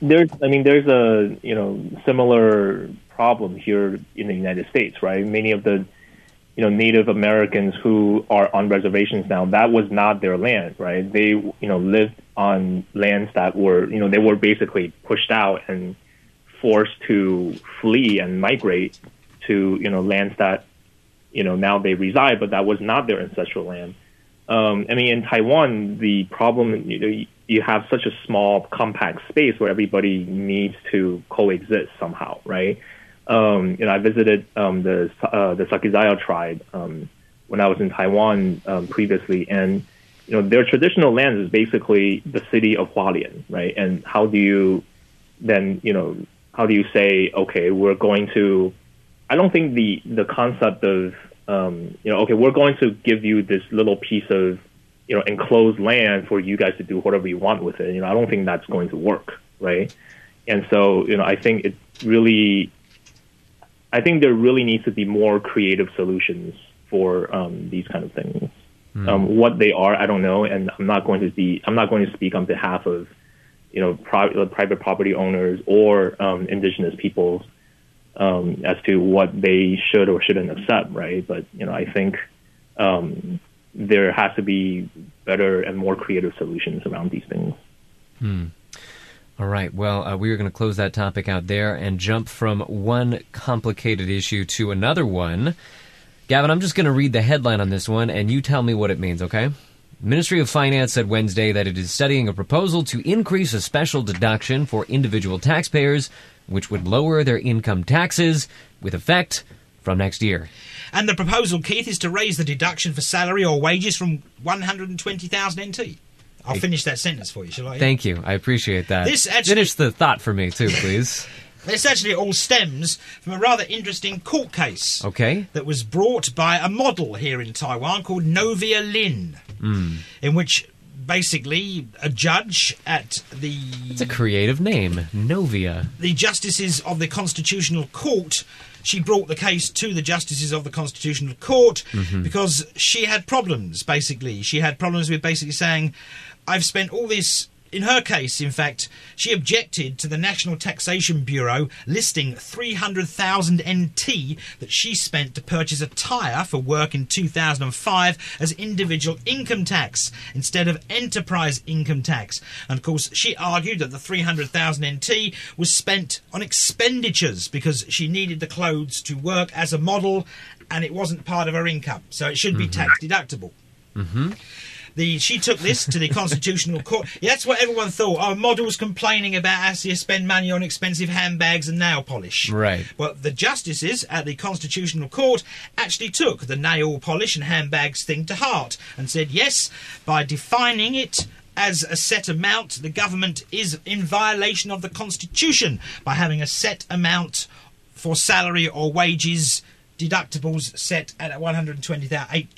There's, I mean, there's a you know similar problem here in the United States, right? Many of the you know Native Americans who are on reservations now, that was not their land, right? They you know lived on lands that were you know they were basically pushed out and forced to flee and migrate to you know lands that you know now they reside, but that was not their ancestral land. Um, I mean, in Taiwan, the problem you know you have such a small, compact space where everybody needs to coexist somehow, right? Um, you know, I visited um, the uh, the Sakizaya tribe um, when I was in Taiwan um, previously, and you know, their traditional land is basically the city of Hualien, right? And how do you then, you know, how do you say, okay, we're going to? I don't think the the concept of um, you know, okay, we're going to give you this little piece of you know enclosed land for you guys to do whatever you want with it. You know, I don't think that's going to work, right? And so, you know, I think it really I think there really needs to be more creative solutions for um, these kind of things. Mm. Um, what they are, I don't know, and I'm not going to be I'm not going to speak on behalf of you know pri- private property owners or um, indigenous peoples um, as to what they should or shouldn't accept, right? But you know, I think um, there has to be better and more creative solutions around these things. Mm. All right. Well, uh, we are going to close that topic out there and jump from one complicated issue to another one. Gavin, I'm just going to read the headline on this one, and you tell me what it means, okay? Ministry of Finance said Wednesday that it is studying a proposal to increase a special deduction for individual taxpayers, which would lower their income taxes with effect from next year. And the proposal, Keith, is to raise the deduction for salary or wages from 120,000 NT. I'll finish that sentence for you, shall I? Thank you. I appreciate that. This actually- Finish the thought for me, too, please. This actually all stems from a rather interesting court case Okay. that was brought by a model here in Taiwan called Novia Lin, hmm. in which basically a judge at the It's a creative name. Novia. the justices of the Constitutional Court. She brought the case to the justices of the Constitutional Court mm-hmm. because she had problems, basically. She had problems with basically saying, I've spent all this. In her case, in fact, she objected to the National Taxation Bureau listing 300,000 NT that she spent to purchase a tyre for work in 2005 as individual income tax instead of enterprise income tax. And of course, she argued that the 300,000 NT was spent on expenditures because she needed the clothes to work as a model and it wasn't part of her income. So it should be mm-hmm. tax deductible. Mm-hmm. The, she took this to the Constitutional Court. Yeah, that's what everyone thought. Oh, models complaining about how you spend money on expensive handbags and nail polish. Right. Well, the justices at the Constitutional Court actually took the nail polish and handbags thing to heart and said, yes, by defining it as a set amount, the government is in violation of the Constitution by having a set amount for salary or wages deductibles set at 120,000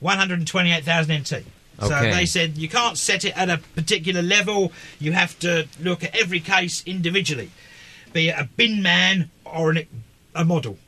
128,000 NT. So they said you can't set it at a particular level. You have to look at every case individually, be it a bin man or an, a model.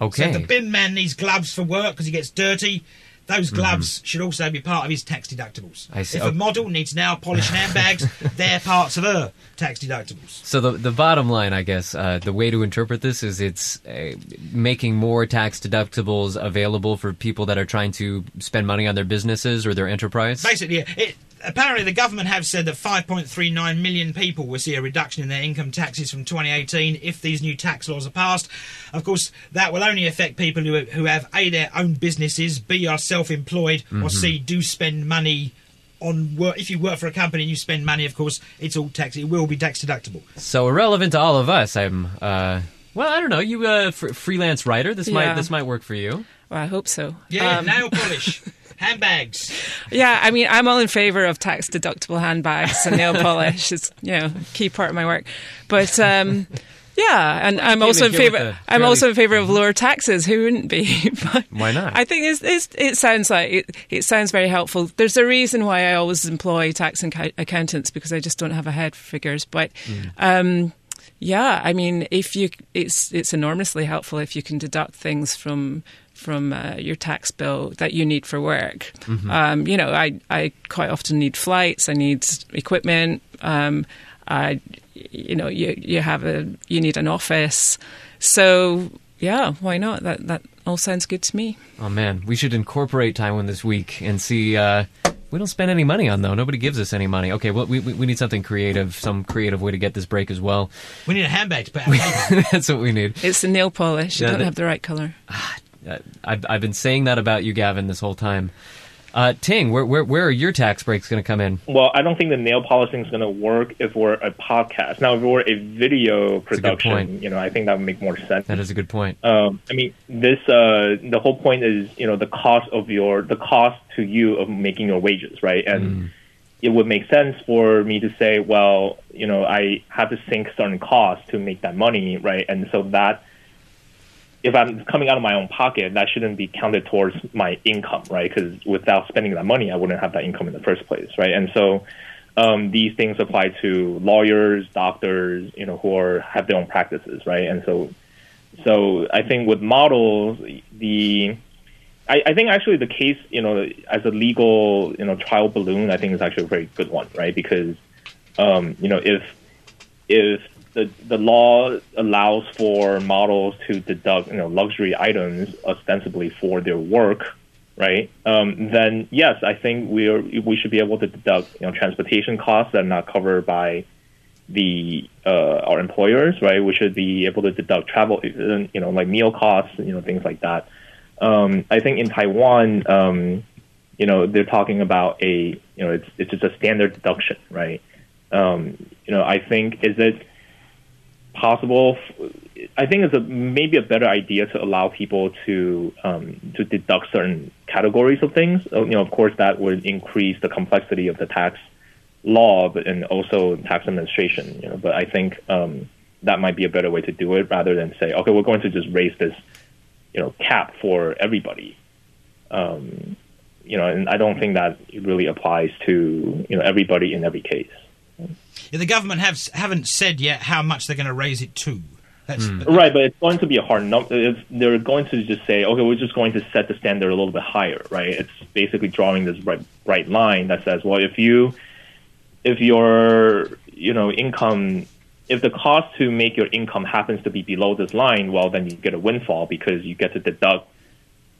Okay. if the bin man needs gloves for work because he gets dirty, those gloves should also be part of his tax deductibles. Mm-hmm. I see. If a model needs nail polish and handbags, they're parts of her tax deductibles. So the the bottom line, I guess, uh, the way to interpret this is it's uh, making more tax deductibles available for people that are trying to spend money on their businesses or their enterprise. Basically, it, apparently the government have said that 5.39 million people will see a reduction in their income taxes from 2018 if these new tax laws are passed. Of course, that will only affect people who, who have A, their own businesses, B, are self-employed, or C, do spend money on work. If you work for a company and you spend money, of course, it's all tax. It will be tax deductible. So irrelevant to all of us. I'm. Uh, well, I don't know. You uh, fr- freelance writer. This might this might work for you. Well, I hope so. Yeah, Um, nail polish, handbags. Yeah, I mean, I'm all in favour of tax deductible handbags and nail polish. It's you know key part of my work, but um, yeah, and I'm also in favour. the I'm also in favour of lower taxes. Who wouldn't be? Why not? I think it's, it's, it sounds like it, it sounds very helpful. There's a reason why I always employ tax and accountants because I just don't have a head for figures. But Mm. um, yeah, I mean, if you, it's it's enormously helpful if you can deduct things from from uh, your tax bill that you need for work. Um, you know, I I quite often need flights. I need equipment. Um, I, you know, you you have a you need an office. So yeah, why not? That that all sounds good to me. Oh man, we should incorporate Taiwan this week and see. Uh, we don't spend any money on though. Nobody gives us any money. Okay, well we we we need something creative, some creative way to get this break as well. We need a handbag to put our name on. That's what we need. It's the nail polish. You Yeah, don't that- have the right color. Uh, I've I've been saying that about you, Gavin, this whole time. Uh, Ting, where where where are your tax breaks going to come in? Well, I don't think the nail polishing is going to work if we're a podcast. Now, if we're a video production, point. you know, I think that would make more sense. That is a good point. Um, I mean, this uh, the whole point is you know the cost of your the cost to you of making your wages, right? And it would make sense for me to say, well, you know, I have to sink certain costs to make that money, right? And so that if I'm coming out of my own pocket, that shouldn't be counted towards my income, right? Because without spending that money, I wouldn't have that income in the first place, right? And so um, these things apply to lawyers, doctors, you know, who are have their own practices, right? And so, so I think with models, the I, I think actually the case, you know, as a legal, you know, trial balloon, I think is actually a very good one, right? Because, um, you know, if if the the law allows for models to deduct, you know, luxury items ostensibly for their work, right? Um, then yes, I think we are we should be able to deduct, you know, transportation costs that are not covered by the uh, our employers, right? We should be able to deduct travel, you know, like meal costs, you know, things like that. Um, I think in Taiwan, um, you know, they're talking about a, you know, it's it's just a standard deduction, right? Um, you know, I think is it possible? I think it's a maybe a better idea to allow people to um, to deduct certain categories of things. Uh, You know, of course, that would increase the complexity of the tax law, but and also tax administration. You know, but I think um, that might be a better way to do it rather than say, okay, we're going to just raise this, you know, cap for everybody. Um, you know, and I don't think that really applies to you know everybody in every case. Yeah, the government have haven't said yet how much they're going to raise it to. That's, hmm. but- Right, but it's going to be a hard number. If they're going to just say, okay, we're just going to set the standard a little bit higher, right? It's basically drawing this bright, bright line that says, well, if you, if your, you know, income, if the cost to make your income happens to be below this line, well, then you get a windfall because you get to deduct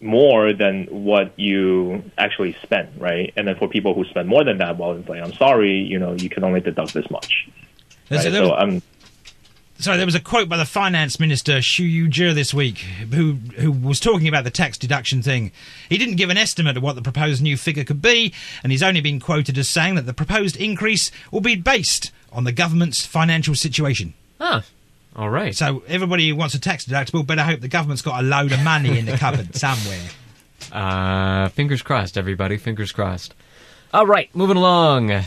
more than what you actually spend, right? And then for people who spend more than that, well, it's like, I'm sorry, you know, you can only deduct this much. There's a Right? little- So I'm. Sorry, there was a quote by the finance minister Sheu Yu-jer this week, who who was talking about the tax deduction thing. He didn't give an estimate of what the proposed new figure could be, and he's only been quoted as saying that the proposed increase will be based on the government's financial situation. Huh. All right. So everybody who wants a tax deductible better hope the government's got a load of money in the cupboard somewhere. Uh, fingers crossed, everybody. Fingers crossed. All right, moving along.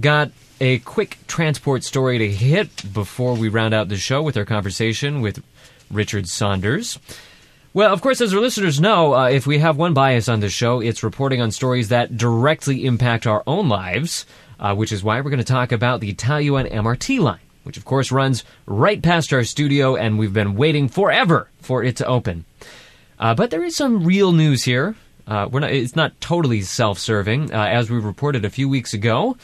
Got a quick transport story to hit before we round out the show with our conversation with Richard Saunders. Well, of course, as our listeners know, uh, if we have one bias on this show, it's reporting on stories that directly impact our own lives, uh, which is why we're going to talk about the Taoyuan MRT line, which of course runs right past our studio, and we've been waiting forever for it to open. Uh, but there is some real news here. Uh, not, it's not totally self-serving. Uh, as we reported a few weeks ago,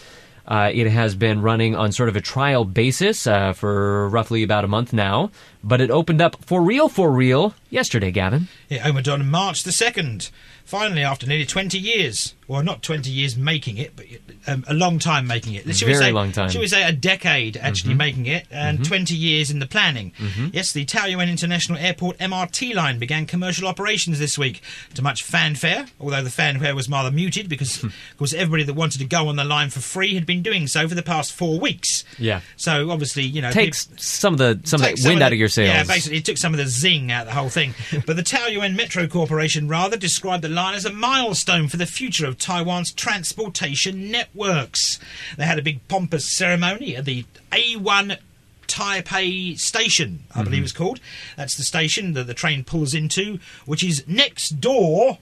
uh, it has been running on sort of a trial basis uh, for roughly about a month now. But it opened up for real, for real yesterday, Gavin. It opened on March the 2nd. Finally, after nearly 20 years. Well, not 20 years making it, but um, a long time making it. We Very say, long time. Shall we say a decade actually mm-hmm. making it, and mm-hmm. 20 years in the planning. Mm-hmm. Yes, the Taoyuan International Airport MRT line began commercial operations this week to much fanfare, although the fanfare was rather muted because, hmm. of course, everybody that wanted to go on the line for free had been doing so for the past four weeks. Yeah. So, obviously, you know... Takes some of the some of the wind out of your sails. Yeah, basically, it took some of the zing out of the whole thing. but the Taoyuan Metro Corporation rather described the line as a milestone for the future of Taiwan's transportation networks. They had a big pompous ceremony at the A1 Taipei Station, I believe it's called. That's the station that the train pulls into, which is next door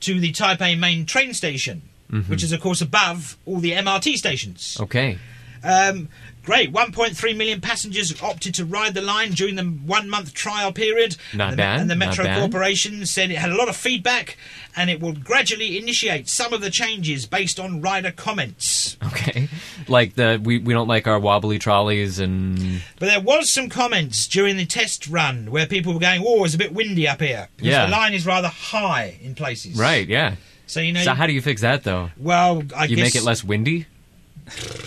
to the Taipei main train station, which is, of course, above all the MRT stations. Okay. Um, great. 1.3 million passengers opted to ride the line during the one month trial period. Not and the, bad, And the Metro. Corporation said it had a lot of feedback and it will gradually initiate some of the changes based on rider comments. Okay. Like the we, we don't like our wobbly trolleys and But there was some comments during the test run where people were going, "Oh, it's a bit windy up here." Because Yeah. the line is rather high in places. right, yeah. So you know, So how do you fix that though? well, I You guess make it less windy?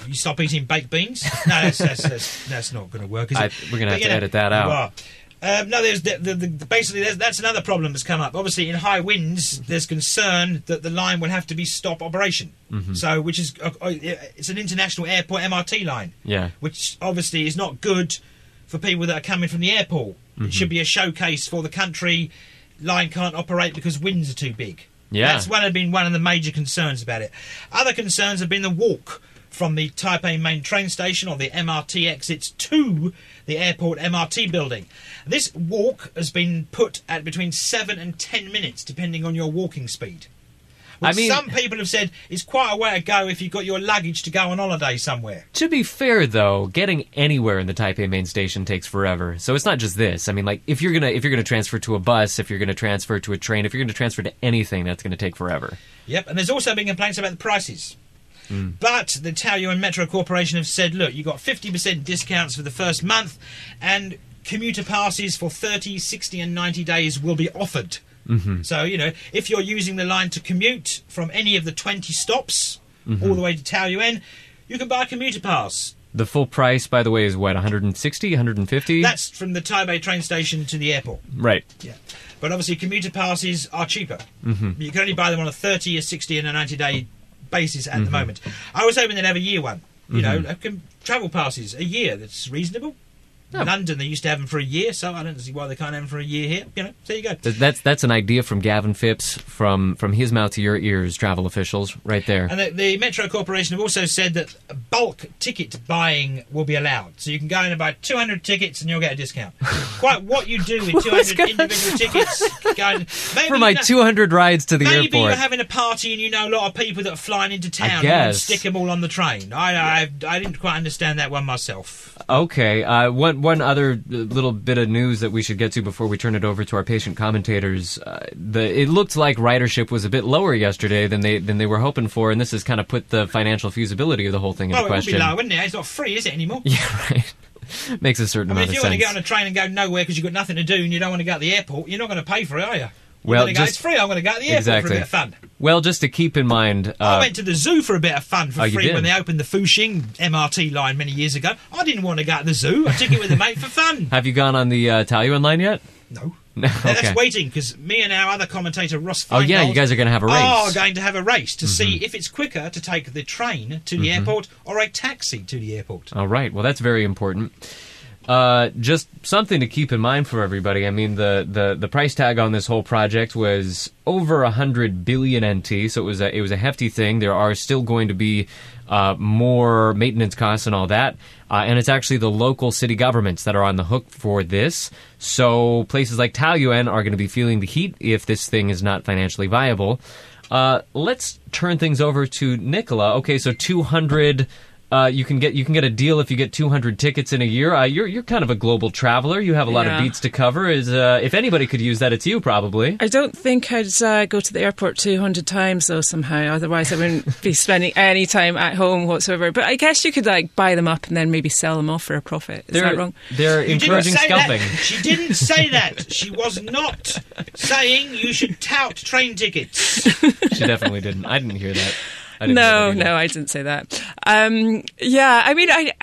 You stop eating baked beans? No, that's, that's, that's, that's not going to work, I- we're gonna have But, you to edit that out. Um, no, there's the, the, the, basically there's, that's another problem that's come up. Obviously, in high winds, there's concern that the line will have to be stop operation. Mm-hmm. So, which is uh, uh, it's an international airport MRT line, Yeah. which obviously is not good for people that are coming from the airport. Mm-hmm. It should be a showcase for the country. Line can't operate because winds are too big. Yeah. That's one have been one of the major concerns about it. Other concerns have been the walk from the Taipei main train station or the MRT exits to the airport MRT building. This walk has been put at between seven and ten minutes, depending on your walking speed. I Which mean- some people have said is quite a way to go if you've got your luggage to go on holiday somewhere. To be fair, though, getting anywhere in the Taipei main station takes forever. So it's not just this. I mean, like if you're gonna if you're gonna transfer to a bus, if you're gonna transfer to a train, if you're gonna transfer to anything, that's gonna take forever. Yep, and there's also been complaints about the prices. Hmm. But the Taoyuan Metro Corporation have said, look, you got 50% discounts for the first month, and commuter passes for 30, 60, and 90 days will be offered. Mm-hmm. So, you know, if you're using the line to commute from any of the 20 stops Mm-hmm. all the way to Taoyuan, you can buy a commuter pass. The full price, by the way, is what 160, 150. That's from the Taipei train station to the airport. right. Yeah. But obviously, commuter passes are cheaper. Mm-hmm. You can only buy them on a 30, a 60, and a 90 day basis at the moment. I was hoping they'd have a year one. You know, like, um, travel passes, a year, that's reasonable. London, they used to have them for a year, so I don't see why they can't have them for a year here. You know, there you go. That's that's an idea from Gavin Phipps from from his mouth to your ears, travel officials, right there. And the, the Metro Corporation have also said that bulk ticket buying will be allowed. So you can go in and buy 200 tickets and you'll get a discount. Quite what you do with 200 individual tickets. Go and, maybe For my you know- 200 rides to the Maybe airport. Maybe you're having a party and you know a lot of people that are flying into town. and stick them all on the train. I, I, I didn't quite understand that one myself. Okay. Uh, one one other uh, little bit of news that we should get to before we turn it over to our patient commentators. Uh, the it looked like ridership was a bit lower yesterday than they than they were hoping for, and this has kind of put the financial feasibility of the whole thing into Well, it would question. be low, wouldn't it? It's not free, is it anymore? Yeah, right. Makes a certain I mean, amount if you of want to get on a train and go nowhere because you've got nothing to do and you don't want to go to the airport, you're not going to pay for it, are you? Well, gonna go, it's free. I'm going to go to the airport Exactly. for a bit of fun. Well, just to keep in mind, I uh, went to the zoo for a bit of fun for Oh, free when they opened the Fuxing MRT line many years ago. I didn't want to go to the zoo. I took it with a mate for fun. have you gone on the uh, Taoyuan line yet? No. No. Okay. That's waiting because me and our other commentator Ross. Oh yeah, you guys are going to have a race. Are going to have a race to see Mm-hmm. if it's quicker to take the train to the airport or a taxi to the airport. All right. Well, that's very important. Uh, just something to keep in mind for everybody. I mean, the, the, the price tag on this whole project was over a hundred billion NT, so it was a it was a hefty thing. There are still going to be uh, more maintenance costs and all that, uh, and it's actually the local city governments that are on the hook for this. So places like Taoyuan are going to be feeling the heat if this thing is not financially viable. Uh, let's turn things over to Nicola. Okay, so two hundred. Uh, you can get you can get a deal if you get 200 tickets in a year. Uh, you're you're kind of a global traveler. You have a lot Yeah. of beats to cover. Is uh, if anybody could use that, it's you probably. I don't think I'd uh, go to the airport 200 times though somehow. Otherwise, I wouldn't be spending any time at home whatsoever. But I guess you could like buy them up and then maybe sell them off for a profit. Is They're that wrong? they're You encouraging scalping. that. She didn't say that. She was not saying you should tout train tickets. she definitely didn't. I didn't hear that. I didn't hear No, no, I didn't say that. Um, yeah, I mean, I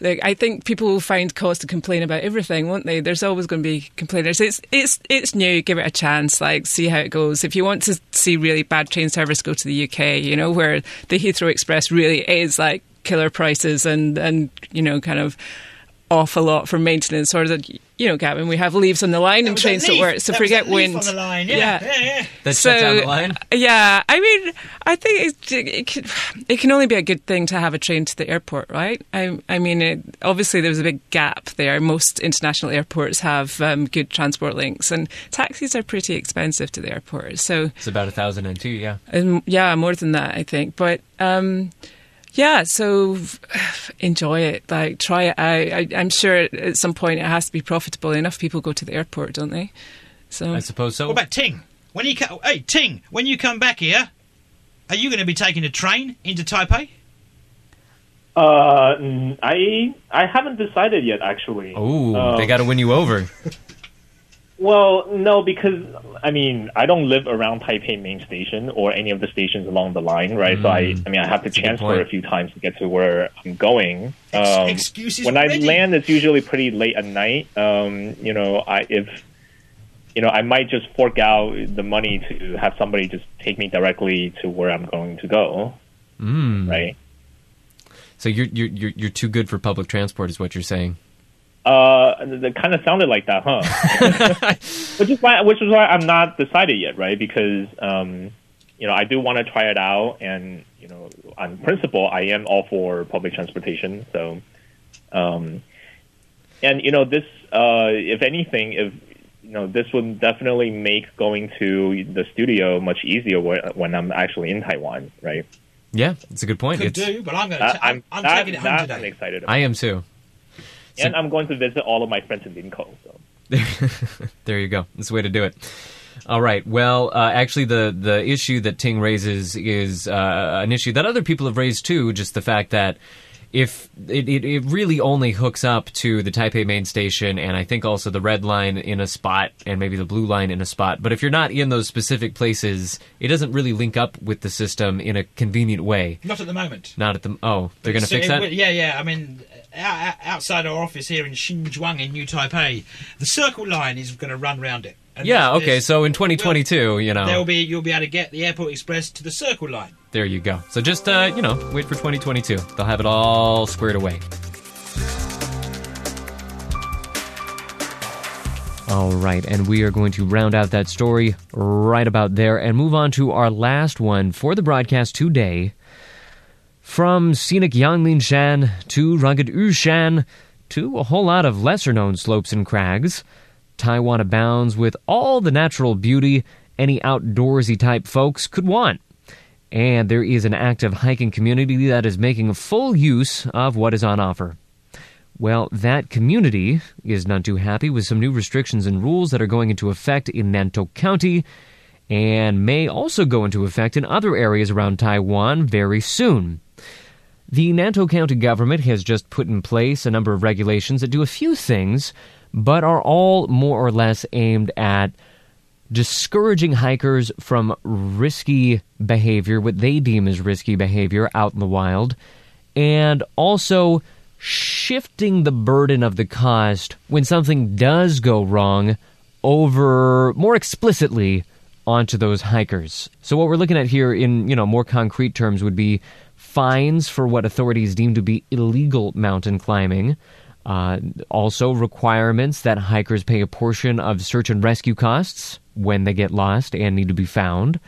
look. I think people will find cause to complain about everything, won't they? There's always going to be complainers. It's it's it's new. Give it a chance. Like, see how it goes. If you want to see really bad train service, go to the UK. You know, where the Heathrow Express really is like killer prices and and you know kind of off a lot for maintenance or that you know Gavin we have leaves on the line and trains that work so That forget wind on the line. Yeah, Yeah. yeah, yeah. That so down the line. yeah, I mean, I think it, it, can, it can only be a good thing to have a train to the airport, right? I, I mean, it, obviously there's a big gap there. Most international airports have um, good transport links, and taxis are pretty expensive to the airport. So, It's about a thousand and two. Yeah. um, yeah, more than that, I think. But um, yeah, so enjoy it. Like, try it out. I, I'm sure at some point it has to be profitable. Enough people go to the airport, don't they? So I suppose so. What about Ting? When you co- hey Ting, when you come back here, are you going to be taking a train into Taipei? Uh, I I haven't decided yet, actually. Oh, Um, they got to win you over. Well, no, because I mean, I don't live around Taipei main station or any of the stations along the line, right? So I, I mean, I have to Mm. a transfer a few times to get to where I'm going. Um, excuses when I land, it's usually pretty late at night. Um, you know, I if you know, I might just fork out the money to have somebody just take me directly to where I'm going to go, Mm. right? So you're you're you're too good for public transport, is what you're saying. Uh, that kind of sounded like that, huh? which is why, which is why I'm not decided yet, right? Because, um, you know, I do want to try it out, and you know, on principle, I am all for public transportation. So, um, and you know, this, uh, if anything, if you know, this would definitely make going to the studio much easier when I'm actually in Taiwan, right? Yeah, it's a good point. Could It's, do, but I'm going Uh, to. I'm, I'm that- taking it home today. I'm excited. About. I am too. And I'm going to visit all of my friends in Linkou. So. there you go. That's the way to do it. All right. Well, uh, actually, the the issue that Ting raises is uh, an issue that other people have raised too. Just the fact that if it, it, it really only hooks up to the Taipei main station and I think also the red line in a spot and maybe the blue line in a spot. But if you're not in those specific places, it doesn't really link up with the system in a convenient way. Not at the moment. Not at the oh, they're going to fix it that. will- yeah, yeah. I mean, out, out- outside our office here in Xinzhuang in New Taipei, the Circle Line is going to run round it. And yeah, okay. So in 2022, you know, There will be you'll be able to get the Airport Express to the Circle Line. there you go. So just uh, you know, wait for 2022. They'll have it all squared away. All right, and we are going to round out that story right about there and move on to our last one for the broadcast today. From scenic Yangmingshan to rugged Yushan to a whole lot of lesser known slopes and crags, Taiwan abounds with all the natural beauty any outdoorsy type folks could want. And there is an active hiking community that is making full use of what is on offer. Well, that community is none too happy with some new restrictions and rules that are going into effect in Nantou County and may also go into effect in other areas around Taiwan very soon. The Nantou County government has just put in place a number of regulations that do a few things, but are all more or less aimed at discouraging hikers from risky behavior, what they deem as risky behavior out in the wild, and also shifting the burden of the cost when something does go wrong over more explicitly onto those hikers. So what we're looking at here in, you know, more concrete terms would be fines for what authorities deem to be illegal mountain climbing. Uh, also, requirements that hikers pay a portion of search and rescue costs when they get lost and need to be found.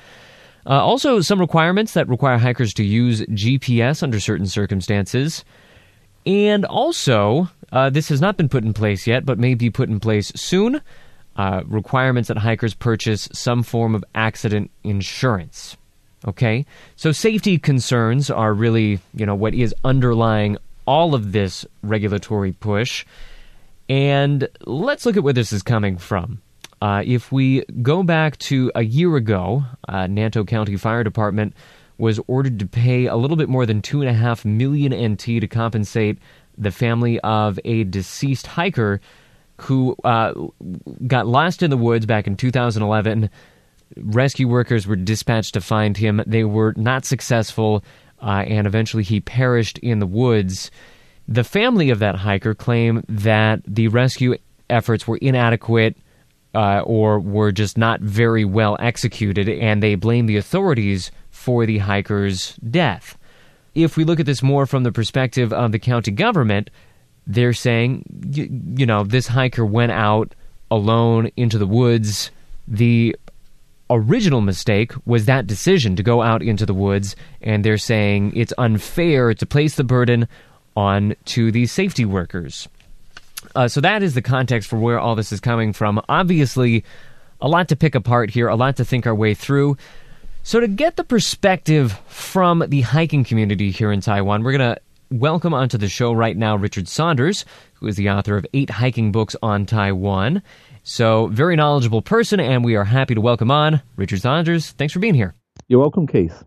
Uh, also, some requirements that require hikers to use GPS under certain circumstances. And also, uh, this has not been put in place yet, but may be put in place soon. Uh, requirements that hikers purchase some form of accident insurance. Okay, so safety concerns are really, you know, what is underlying all of this regulatory push. And let's look at where this is coming from. Uh, if we go back to a year ago, uh, Nantou County Fire Department was ordered to pay a little bit more than two and a half million NT to compensate the family of a deceased hiker who uh, got lost in the woods back in 2011. Rescue workers were dispatched to find him. They were not successful, uh, and eventually he perished in the woods. The family of that hiker claim that the rescue efforts were inadequate uh, or were just not very well executed, and they blame the authorities for the hiker's death. If we look at this more from the perspective of the county government, they're saying, you, you know, this hiker went out alone into the woods. The original mistake was that decision to go out into the woods, and they're saying it's unfair to place the burden on to the safety workers. Uh, so that is the context for where all this is coming from. Obviously, a lot to pick apart here, a lot to think our way through. So, to get the perspective from the hiking community here in Taiwan, we're going to welcome onto the show right now Richard Saunders, who is the author of eight hiking books on Taiwan. So, very knowledgeable person, and we are happy to welcome on Richard Saunders. Thanks for being here. You're welcome, Keith.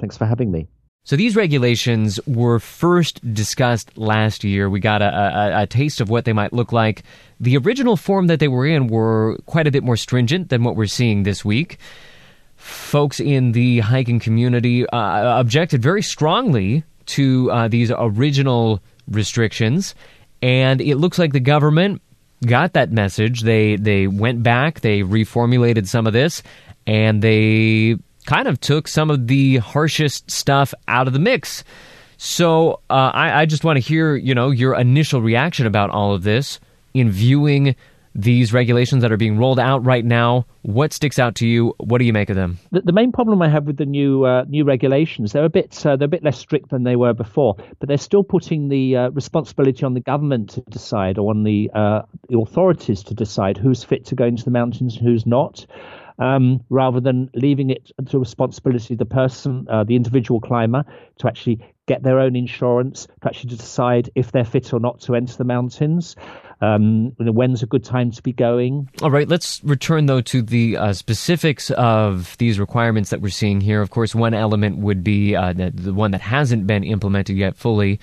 Thanks for having me. So these regulations were first discussed last year. We got a, a, a, taste of what they might look like. The original form that they were in were quite a bit more stringent than what we're seeing this week. Folks in the hiking community uh, objected very strongly to uh, these original restrictions, and it looks like the government got that message. They they went back, they reformulated some of this, and they kind of took some of the harshest stuff out of the mix. So uh, I, I, just want to hear, you know, your initial reaction about all of this in viewing these regulations that are being rolled out right now. What sticks out to you? What do you make of them? The, the main problem I have with the new uh, new regulations, they're a bit uh, they're a bit less strict than they were before, but they're still putting the uh, responsibility on the government to decide, or on the, the authorities to decide who's fit to go into the mountains and who's not um, rather than leaving it to responsibility of the person, uh, the individual climber, to actually get their own insurance, to actually decide if they're fit or not to enter the mountains. Um, when's a good time to be going? All right, let's return though to the uh, specifics of these requirements that we're seeing here. Of course, one element would be uh, the, the one that hasn't been implemented yet fully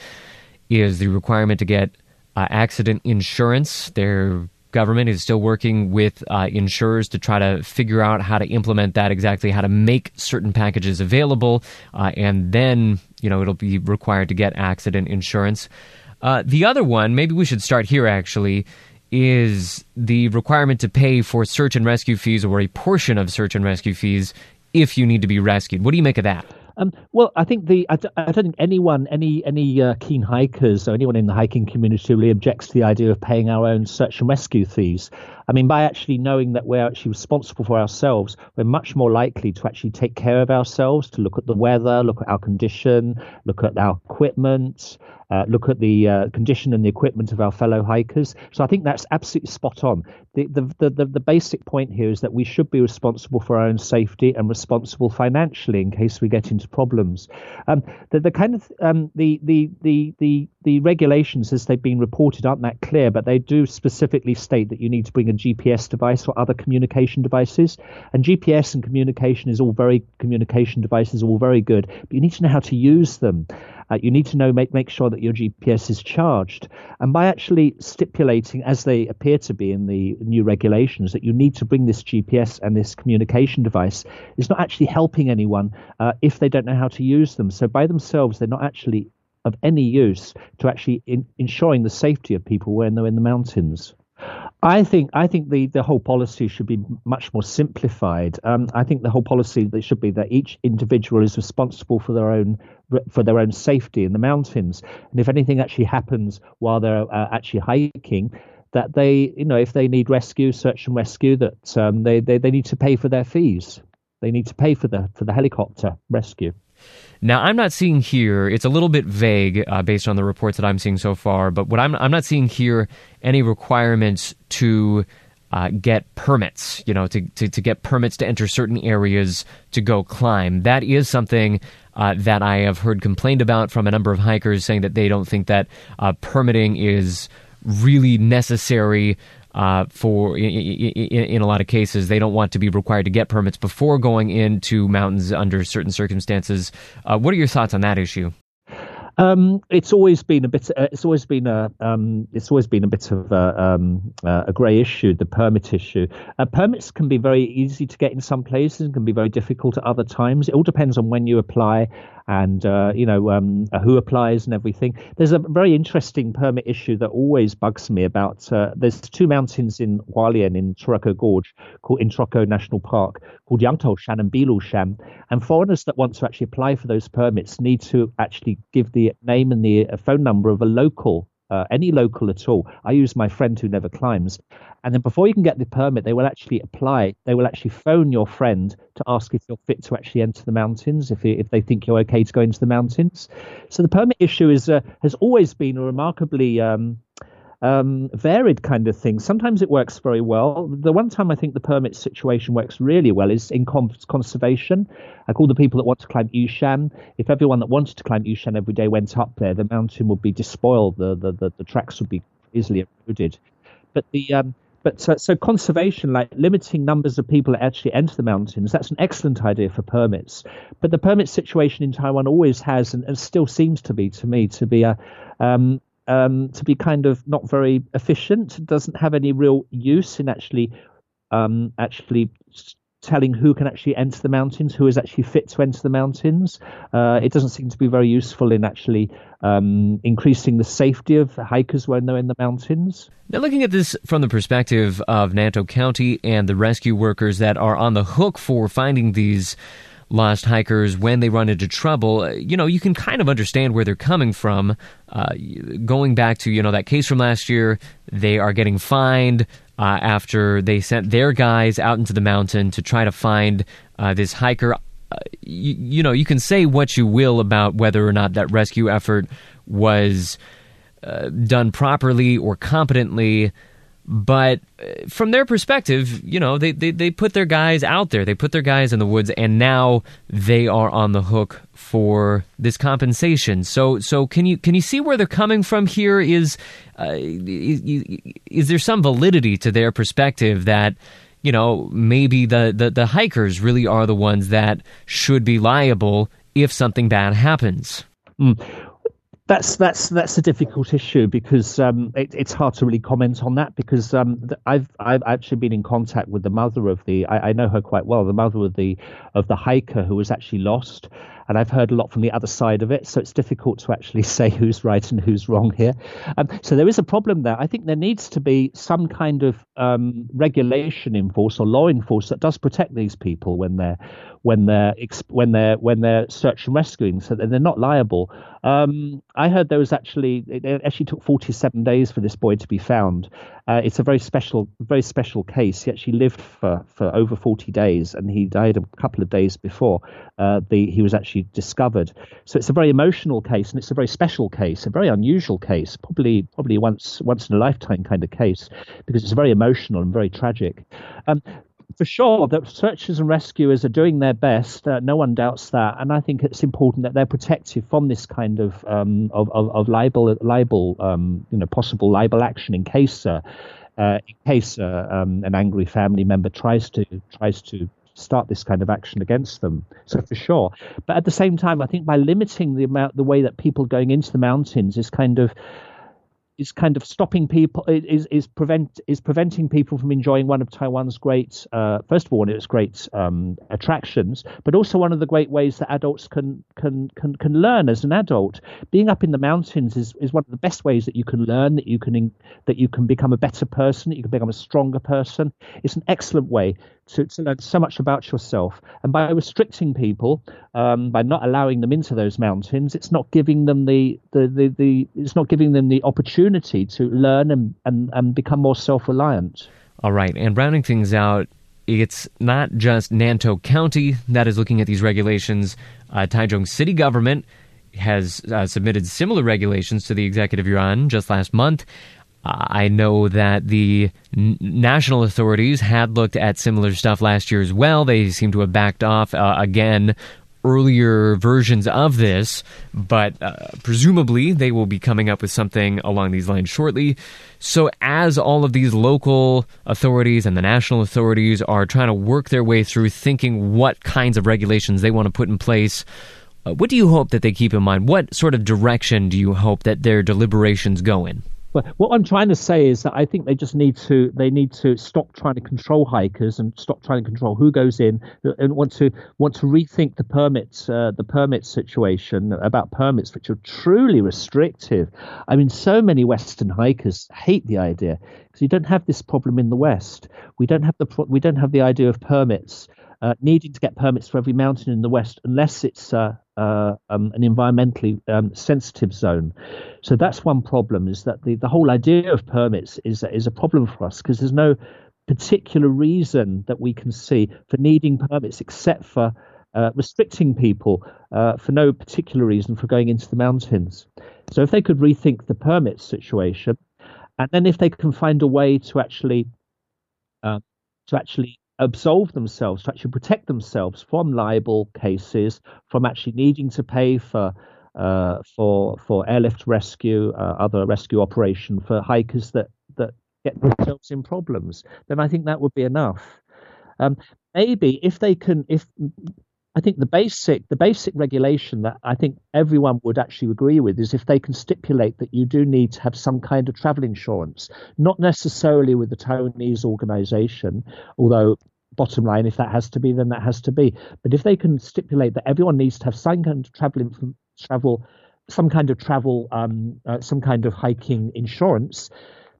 is the requirement to get uh, accident insurance. Their government is still working with uh, insurers to try to figure out how to implement that exactly, how to make certain packages available, uh, and then you know it'll be required to get accident insurance. Uh, the other one, maybe we should start here actually, is the requirement to pay for search and rescue fees or a portion of search and rescue fees if you need to be rescued. What do you make of that? Um, well, I think the I, I, don't think anyone, any any uh, keen hikers or anyone in the hiking community really objects to the idea of paying our own search and rescue fees. I mean, by actually knowing that we're actually responsible for ourselves, we're much more likely to actually take care of ourselves, to look at the weather, look at our condition, look at our equipment, uh, look at the uh, condition and the equipment of our fellow hikers. So I think that's absolutely spot on. The, the, the, the, basic point here is that we should be responsible for our own safety and responsible financially in case we get into problems. Um, the, the kind of um, the, the, the, the, the regulations as they've been reported aren't that clear, but they do specifically state that you need to bring a GPS device or other communication devices. And GPS and communication is all very communication devices, all very good, but you need to know how to use them. Uh, you need to know make make sure that your GPS is charged, and by actually stipulating, as they appear to be in the new regulations, that you need to bring this GPS and this communication device, is not actually helping anyone uh, if they don't know how to use them. So by themselves, they're not actually of any use to actually in, ensuring the safety of people when they're in the mountains. I think I think the, the whole policy should be much more simplified. Um, I think the whole policy that should be that each individual is responsible for their own for their own safety in the mountains, and if anything actually happens while they're uh, actually hiking, that they you know if they need rescue, search and rescue, that um, they, they they need to pay for their fees. They need to pay for the for the helicopter rescue. Now, I'm not seeing here, it's a little bit vague uh, based on the reports that I'm seeing so far, but what I'm, I'm not seeing here any requirements to uh, get permits, you know, to, to, to, get permits to enter certain areas to go climb. That is something uh, that I have heard complained about from a number of hikers saying that they don't think that uh, permitting is really necessary uh, for in, in, a lot of cases they don't want to be required to get permits before going into mountains under certain circumstances. Uh, what are your thoughts on that issue? Um, it's always been a bit. Uh, it's always been a. Um, it's always been a bit of a, um, uh, a grey issue, the permit issue. Uh, permits can be very easy to get in some places and can be very difficult at other times. It all depends on when you apply and uh, you know um, uh, who applies and everything. There's a very interesting permit issue that always bugs me about. Uh, there's two mountains in Hualien in Taroko Gorge, called in Taroko National Park, called Yangtou Shan and Bilu Shan. And foreigners that want to actually apply for those permits need to actually give the name and the uh, phone number of a local uh, any local at all. I use my friend who never climbs. And then before you can get the permit, they will actually apply. They will actually phone your friend to ask if you're fit to actually enter the mountains, if if they think you're okay to go into the mountains. So the permit issue is uh, has always been a remarkably um, um, varied kind of things. Sometimes it works very well. The one time I think the permit situation works really well is in conservation. Like all the people that want to climb Yushan, if everyone that wanted to climb Yushan every day went up there, the mountain would be despoiled, the, the, the, the tracks would be easily eroded. But the um, but so, so, conservation, like limiting numbers of people that actually enter the mountains, that's an excellent idea for permits. But the permit situation in Taiwan always has, and, and still seems to be, to me, to be a um, um, to be kind of not very efficient. Doesn't have any real use in actually um, actually telling who can actually enter the mountains, who is actually fit to enter the mountains. Uh, it doesn't seem to be very useful in actually um, increasing the safety of hikers when they're in the mountains. Now, looking at this from the perspective of Nantou County and the rescue workers that are on the hook for finding these lost hikers when they run into trouble, uh, you know, you can kind of understand where they're coming from. Uh, going back to, you know, that case from last year, they are getting fined uh, after they sent their guys out into the mountain to try to find uh, this hiker. Uh, you, you, know, you can say what you will about whether or not that rescue effort was uh, done properly or competently. But uh, from their perspective, you know, they, they, they put their guys out there. They put their guys in the woods, and now they are on the hook for this compensation. So, so can you can you see where they're coming from here? Is uh, is, is there some validity to their perspective that you know maybe the, the, the hikers really are the ones that should be liable if something bad happens? Mm that's that's that's a difficult issue because um, it, it's hard to really comment on that because um, I've I've actually been in contact with the mother of the I, I, know her quite well the mother of the of the hiker who was actually lost. And I've heard a lot from the other side of it. So it's difficult to actually say who's right and who's wrong here. Um, so there is a problem there. I think there needs to be some kind of um, regulation in force or law in force that does protect these people when they're when they're when they're when they're search and rescuing, so they're not liable. Um, I heard there was actually it actually took 47 days for this boy to be found. Uh, it's a very special, very special case. He actually lived for, for over 40 days, and he died a couple of days before uh, the he was actually discovered. So it's a very emotional case, and it's a very special case, a very unusual case, probably probably once once in a lifetime kind of case, because it's very emotional and very tragic. Um, for sure that searchers and rescuers are doing their best. Uh, no one doubts that, and I think it's important that they're protected from this kind of um, of, of, of, libel, libel, um, you know, possible libel action in case uh, uh, in case uh, um, an angry family member tries to tries to start this kind of action against them. So for sure, but at the same time, I think by limiting the amount, the way that people going into the mountains is kind of is kind of stopping people is is prevent is preventing people from enjoying one of Taiwan's great uh, first of all one of its great um, attractions, but also one of the great ways that adults can can can can learn as an adult. Being up in the mountains is, is one of the best ways that you can learn that you can that you can become a better person, that you can become a stronger person. It's an excellent way to, to learn so much about yourself. And by restricting people, um, by not allowing them into those mountains, it's not giving them the, the, the, the it's not giving them the opportunity to learn and, and, and become more self reliant. All right. And rounding things out, it's not just Nantou County that is looking at these regulations. Uh, Taichung City government has uh, submitted similar regulations to the executive yuan just last month. I know that the national authorities had looked at similar stuff last year as well. They seem to have backed off uh, again earlier versions of this, but uh, presumably they will be coming up with something along these lines shortly. So, as all of these local authorities and the national authorities are trying to work their way through thinking what kinds of regulations they want to put in place, uh, what do you hope that they keep in mind? What sort of direction do you hope that their deliberations go in? But what I'm trying to say is that I think they just need to they need to stop trying to control hikers and stop trying to control who goes in and want to want to rethink the permits uh, the permit situation about permits which are truly restrictive. I mean, so many Western hikers hate the idea because you don't have this problem in the West. We don't have the we don't have the idea of permits. Uh, needing to get permits for every mountain in the West unless it's uh, uh, um, an environmentally um, sensitive zone. So that's one problem. Is that the, the whole idea of permits is is a problem for us because there's no particular reason that we can see for needing permits except for uh, restricting people uh, for no particular reason for going into the mountains. So if they could rethink the permit situation, and then if they can find a way to actually uh, to actually absolve themselves, to actually protect themselves from libel cases, from actually needing to pay for uh, for for airlift rescue, uh, other rescue operation for hikers that that get themselves in problems, then I think that would be enough. Um, maybe if they can, if I think the basic the basic regulation that I think everyone would actually agree with is if they can stipulate that you do need to have some kind of travel insurance, not necessarily with the Taiwanese organisation, although bottom line, if that has to be, then that has to be. But if they can stipulate that everyone needs to have some kind of travel travel, some kind of travel, um, uh, some kind of hiking insurance,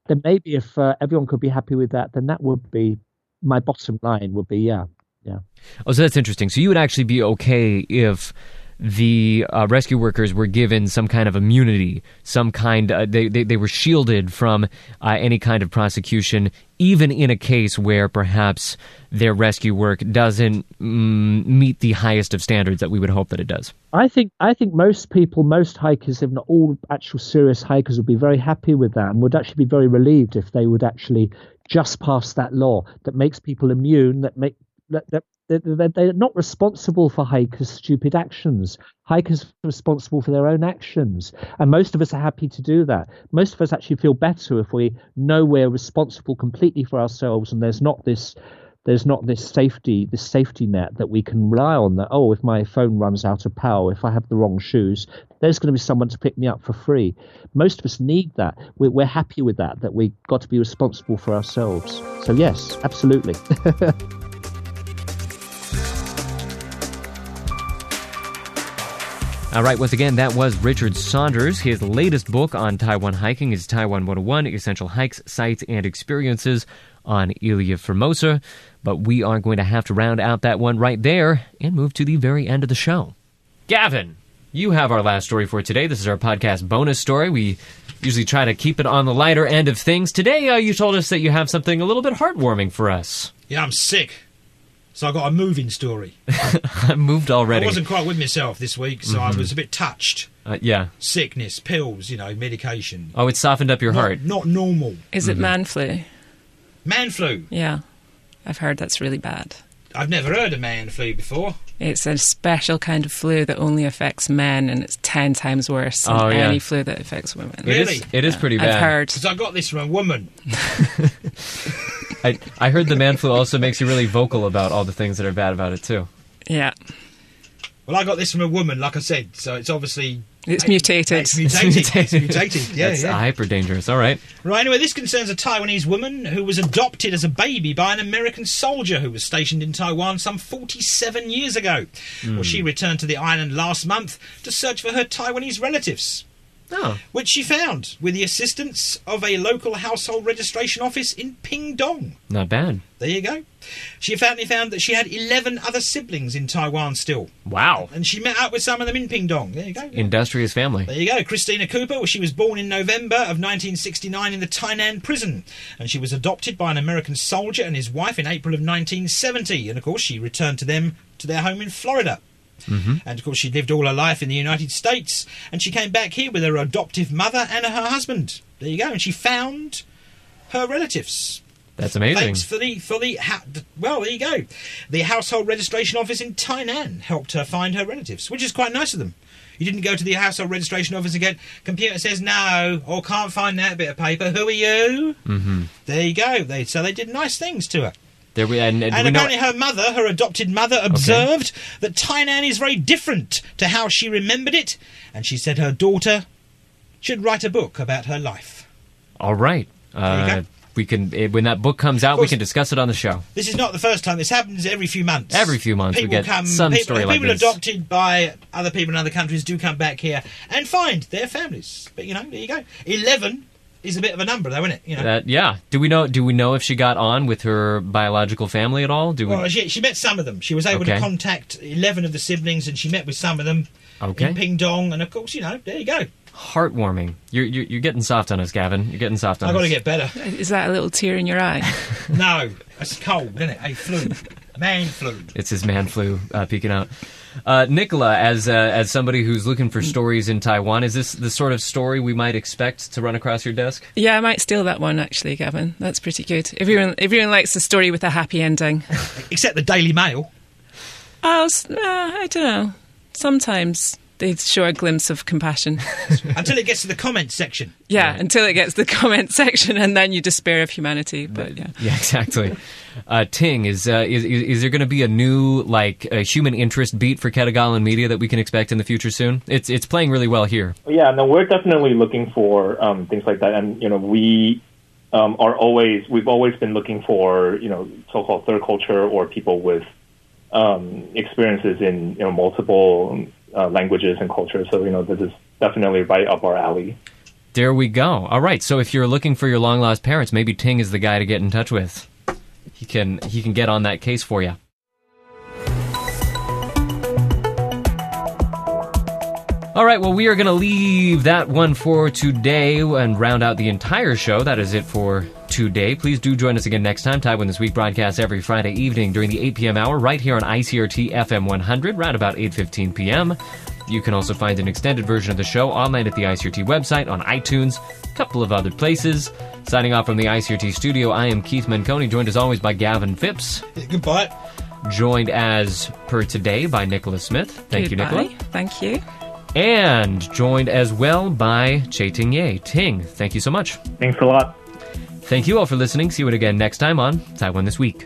then maybe if uh, everyone could be happy with that, then that would be my bottom line. Would be yeah. Yeah. Oh, so that's interesting. So you would actually be okay if the uh, rescue workers were given some kind of immunity, some kind uh, they, they, they were shielded from uh, any kind of prosecution, even in a case where perhaps their rescue work doesn't mm, meet the highest of standards that we would hope that it does. I think I think most people, most hikers, if not all actual serious hikers, would be very happy with that and would actually be very relieved if they would actually just pass that law that makes people immune, that make they're not responsible for hikers' stupid actions. Hikers are responsible for their own actions. And most of us are happy to do that. Most of us actually feel better if we know we're responsible completely for ourselves and there's not this there's not this safety this safety net that we can rely on that oh if my phone runs out of power if i have the wrong shoes there's going to be someone to pick me up for free most of us need that we're, we're happy with that that we've got to be responsible for ourselves so yes absolutely All right, once again, that was Richard Saunders. His latest book on Taiwan hiking is Taiwan 101 Essential Hikes, Sights, and Experiences on Ilha Formosa. But we are going to have to round out that one right there and move to the very end of the show. Gavin, you have our last story for today. This is our podcast bonus story. We usually try to keep it on the lighter end of things. Today, uh, you told us that you have something a little bit heartwarming for us. Yeah, I'm sick. So I got a moving story. I moved already. I wasn't quite with myself this week, so I was a bit touched. Uh, yeah. Sickness, pills, you know, medication. Oh, it softened up your Not, heart. not normal. Is it man flu? Man flu. Yeah. I've heard that's really bad. I've never heard of man flu before. It's a special kind of flu that only affects men, and it's ten times worse than Oh, yeah. any flu that affects women. It is- Really? it is pretty bad. I've heard. Because I got this from a woman. I, I heard the man flu also makes you really vocal about all the things that are bad about it too. Yeah, Well, I got this from a woman, like I said, so it's obviously. It's mutated. It's mutated. it's mutated. Yeah, That's yeah. hyper dangerous. All right. Right, anyway, this concerns a Taiwanese woman who was adopted as a baby by an American soldier who was stationed in Taiwan some 47 years ago. Well, she returned to the island last month to search for her Taiwanese relatives, Oh, which she found with the assistance of a local household registration office in Pingdong. not bad. There you go. She apparently found that she had 11 other siblings in Taiwan still, Wow. and she met up with some of them in Pingdong. There you go. Industrious family. There you go. Christina Cooper, well, she was born in November of 1969 in the Tainan prison, and she was adopted by an American soldier and his wife in April of 1970. And of course, she returned to them to their home in Florida. Mm-hmm. And of course, she lived all her life in the United States, and she came back here with her adoptive mother and her husband. There you go. And she found her relatives. That's amazing. Thanks for the for the ha- well, there you go. The household registration office in Tainan helped her find her relatives, which is quite nice of them. You didn't go to the household registration office and get computer says no or can't find that bit of paper. Who are you? Mm-hmm. There you go. They so they did nice things to her. There we and, and And we know apparently, her mother, her adopted mother, observed that Tainan is very different to how she remembered it, and she said her daughter should write a book about her life. All right. Uh, we can eh, when that book comes out, we can discuss it on the show. This is not the first time. This happens every few months. Every few months we people get come, some people, story like people adopted by other people in other countries do come back here and find their families. But you know, there you go. Eleven is a bit of a number, though, isn't it? You know. That yeah. Do we know? Do we know if she got on with her biological family at all? Do we? well, she, she met some of them. She was able Okay. to contact eleven of the siblings, and she met with some of them Okay. in Pingdong. And of course, you know, there you go. Heartwarming. You're, you're you're getting soft on us, Gavin. You're getting soft on I've got to get better. Is that a little tear in your eye? no, it's cold, isn't it? A flu, man flu. It's his man flu uh, peeking out. Uh, Nicola, as uh, as somebody who's looking for stories in Taiwan, is this the sort of story we might expect to run across your desk? yeah, I might steal that one actually, Gavin. That's pretty good. Everyone, everyone likes a story with a happy ending. Except the Daily Mail. Oh, s- uh, I don't know. Sometimes they show a glimpse of compassion. until it gets to the comments section. Yeah, until it gets to the comment section, and then you despair of humanity. But yeah. Yeah, exactly. Uh, Ting, is, uh, is is there going to be a new like uh, human interest beat for Ketagalan media that we can expect in the future soon? It's it's playing really well here. Yeah, no, we're definitely looking for um, things like that, and you know, we um, are always we've always been looking for you know so-called third culture or people with um, experiences in you know multiple uh, languages and cultures. So you know, this is definitely right up our alley. There we go. All right. So if you're looking for your long lost parents, maybe Ting is the guy to get in touch with. He can he can get on that case for you. All right, well, we are going to leave that one for today and round out the entire show. That is it for today. Please do join us again next time. Taiwan This Week broadcasts every Friday evening during the 8 p.m. hour right here on ICRT FM 100, right about 8.15 p.m. You can also find an extended version of the show online at the ICRT website, on iTunes, a couple of other places. Signing off from the ICRT studio, I am Keith Menconi, joined as always by Gavin Phipps, Goodbye. joined as per today by Nicola Smith. Thank you, Goodbye. Nicola. Thank you. And joined as well by Chieh-Ting Yeh. Ting, thank you so much. Thanks a lot. Thank you all for listening. See you again next time on Taiwan This Week.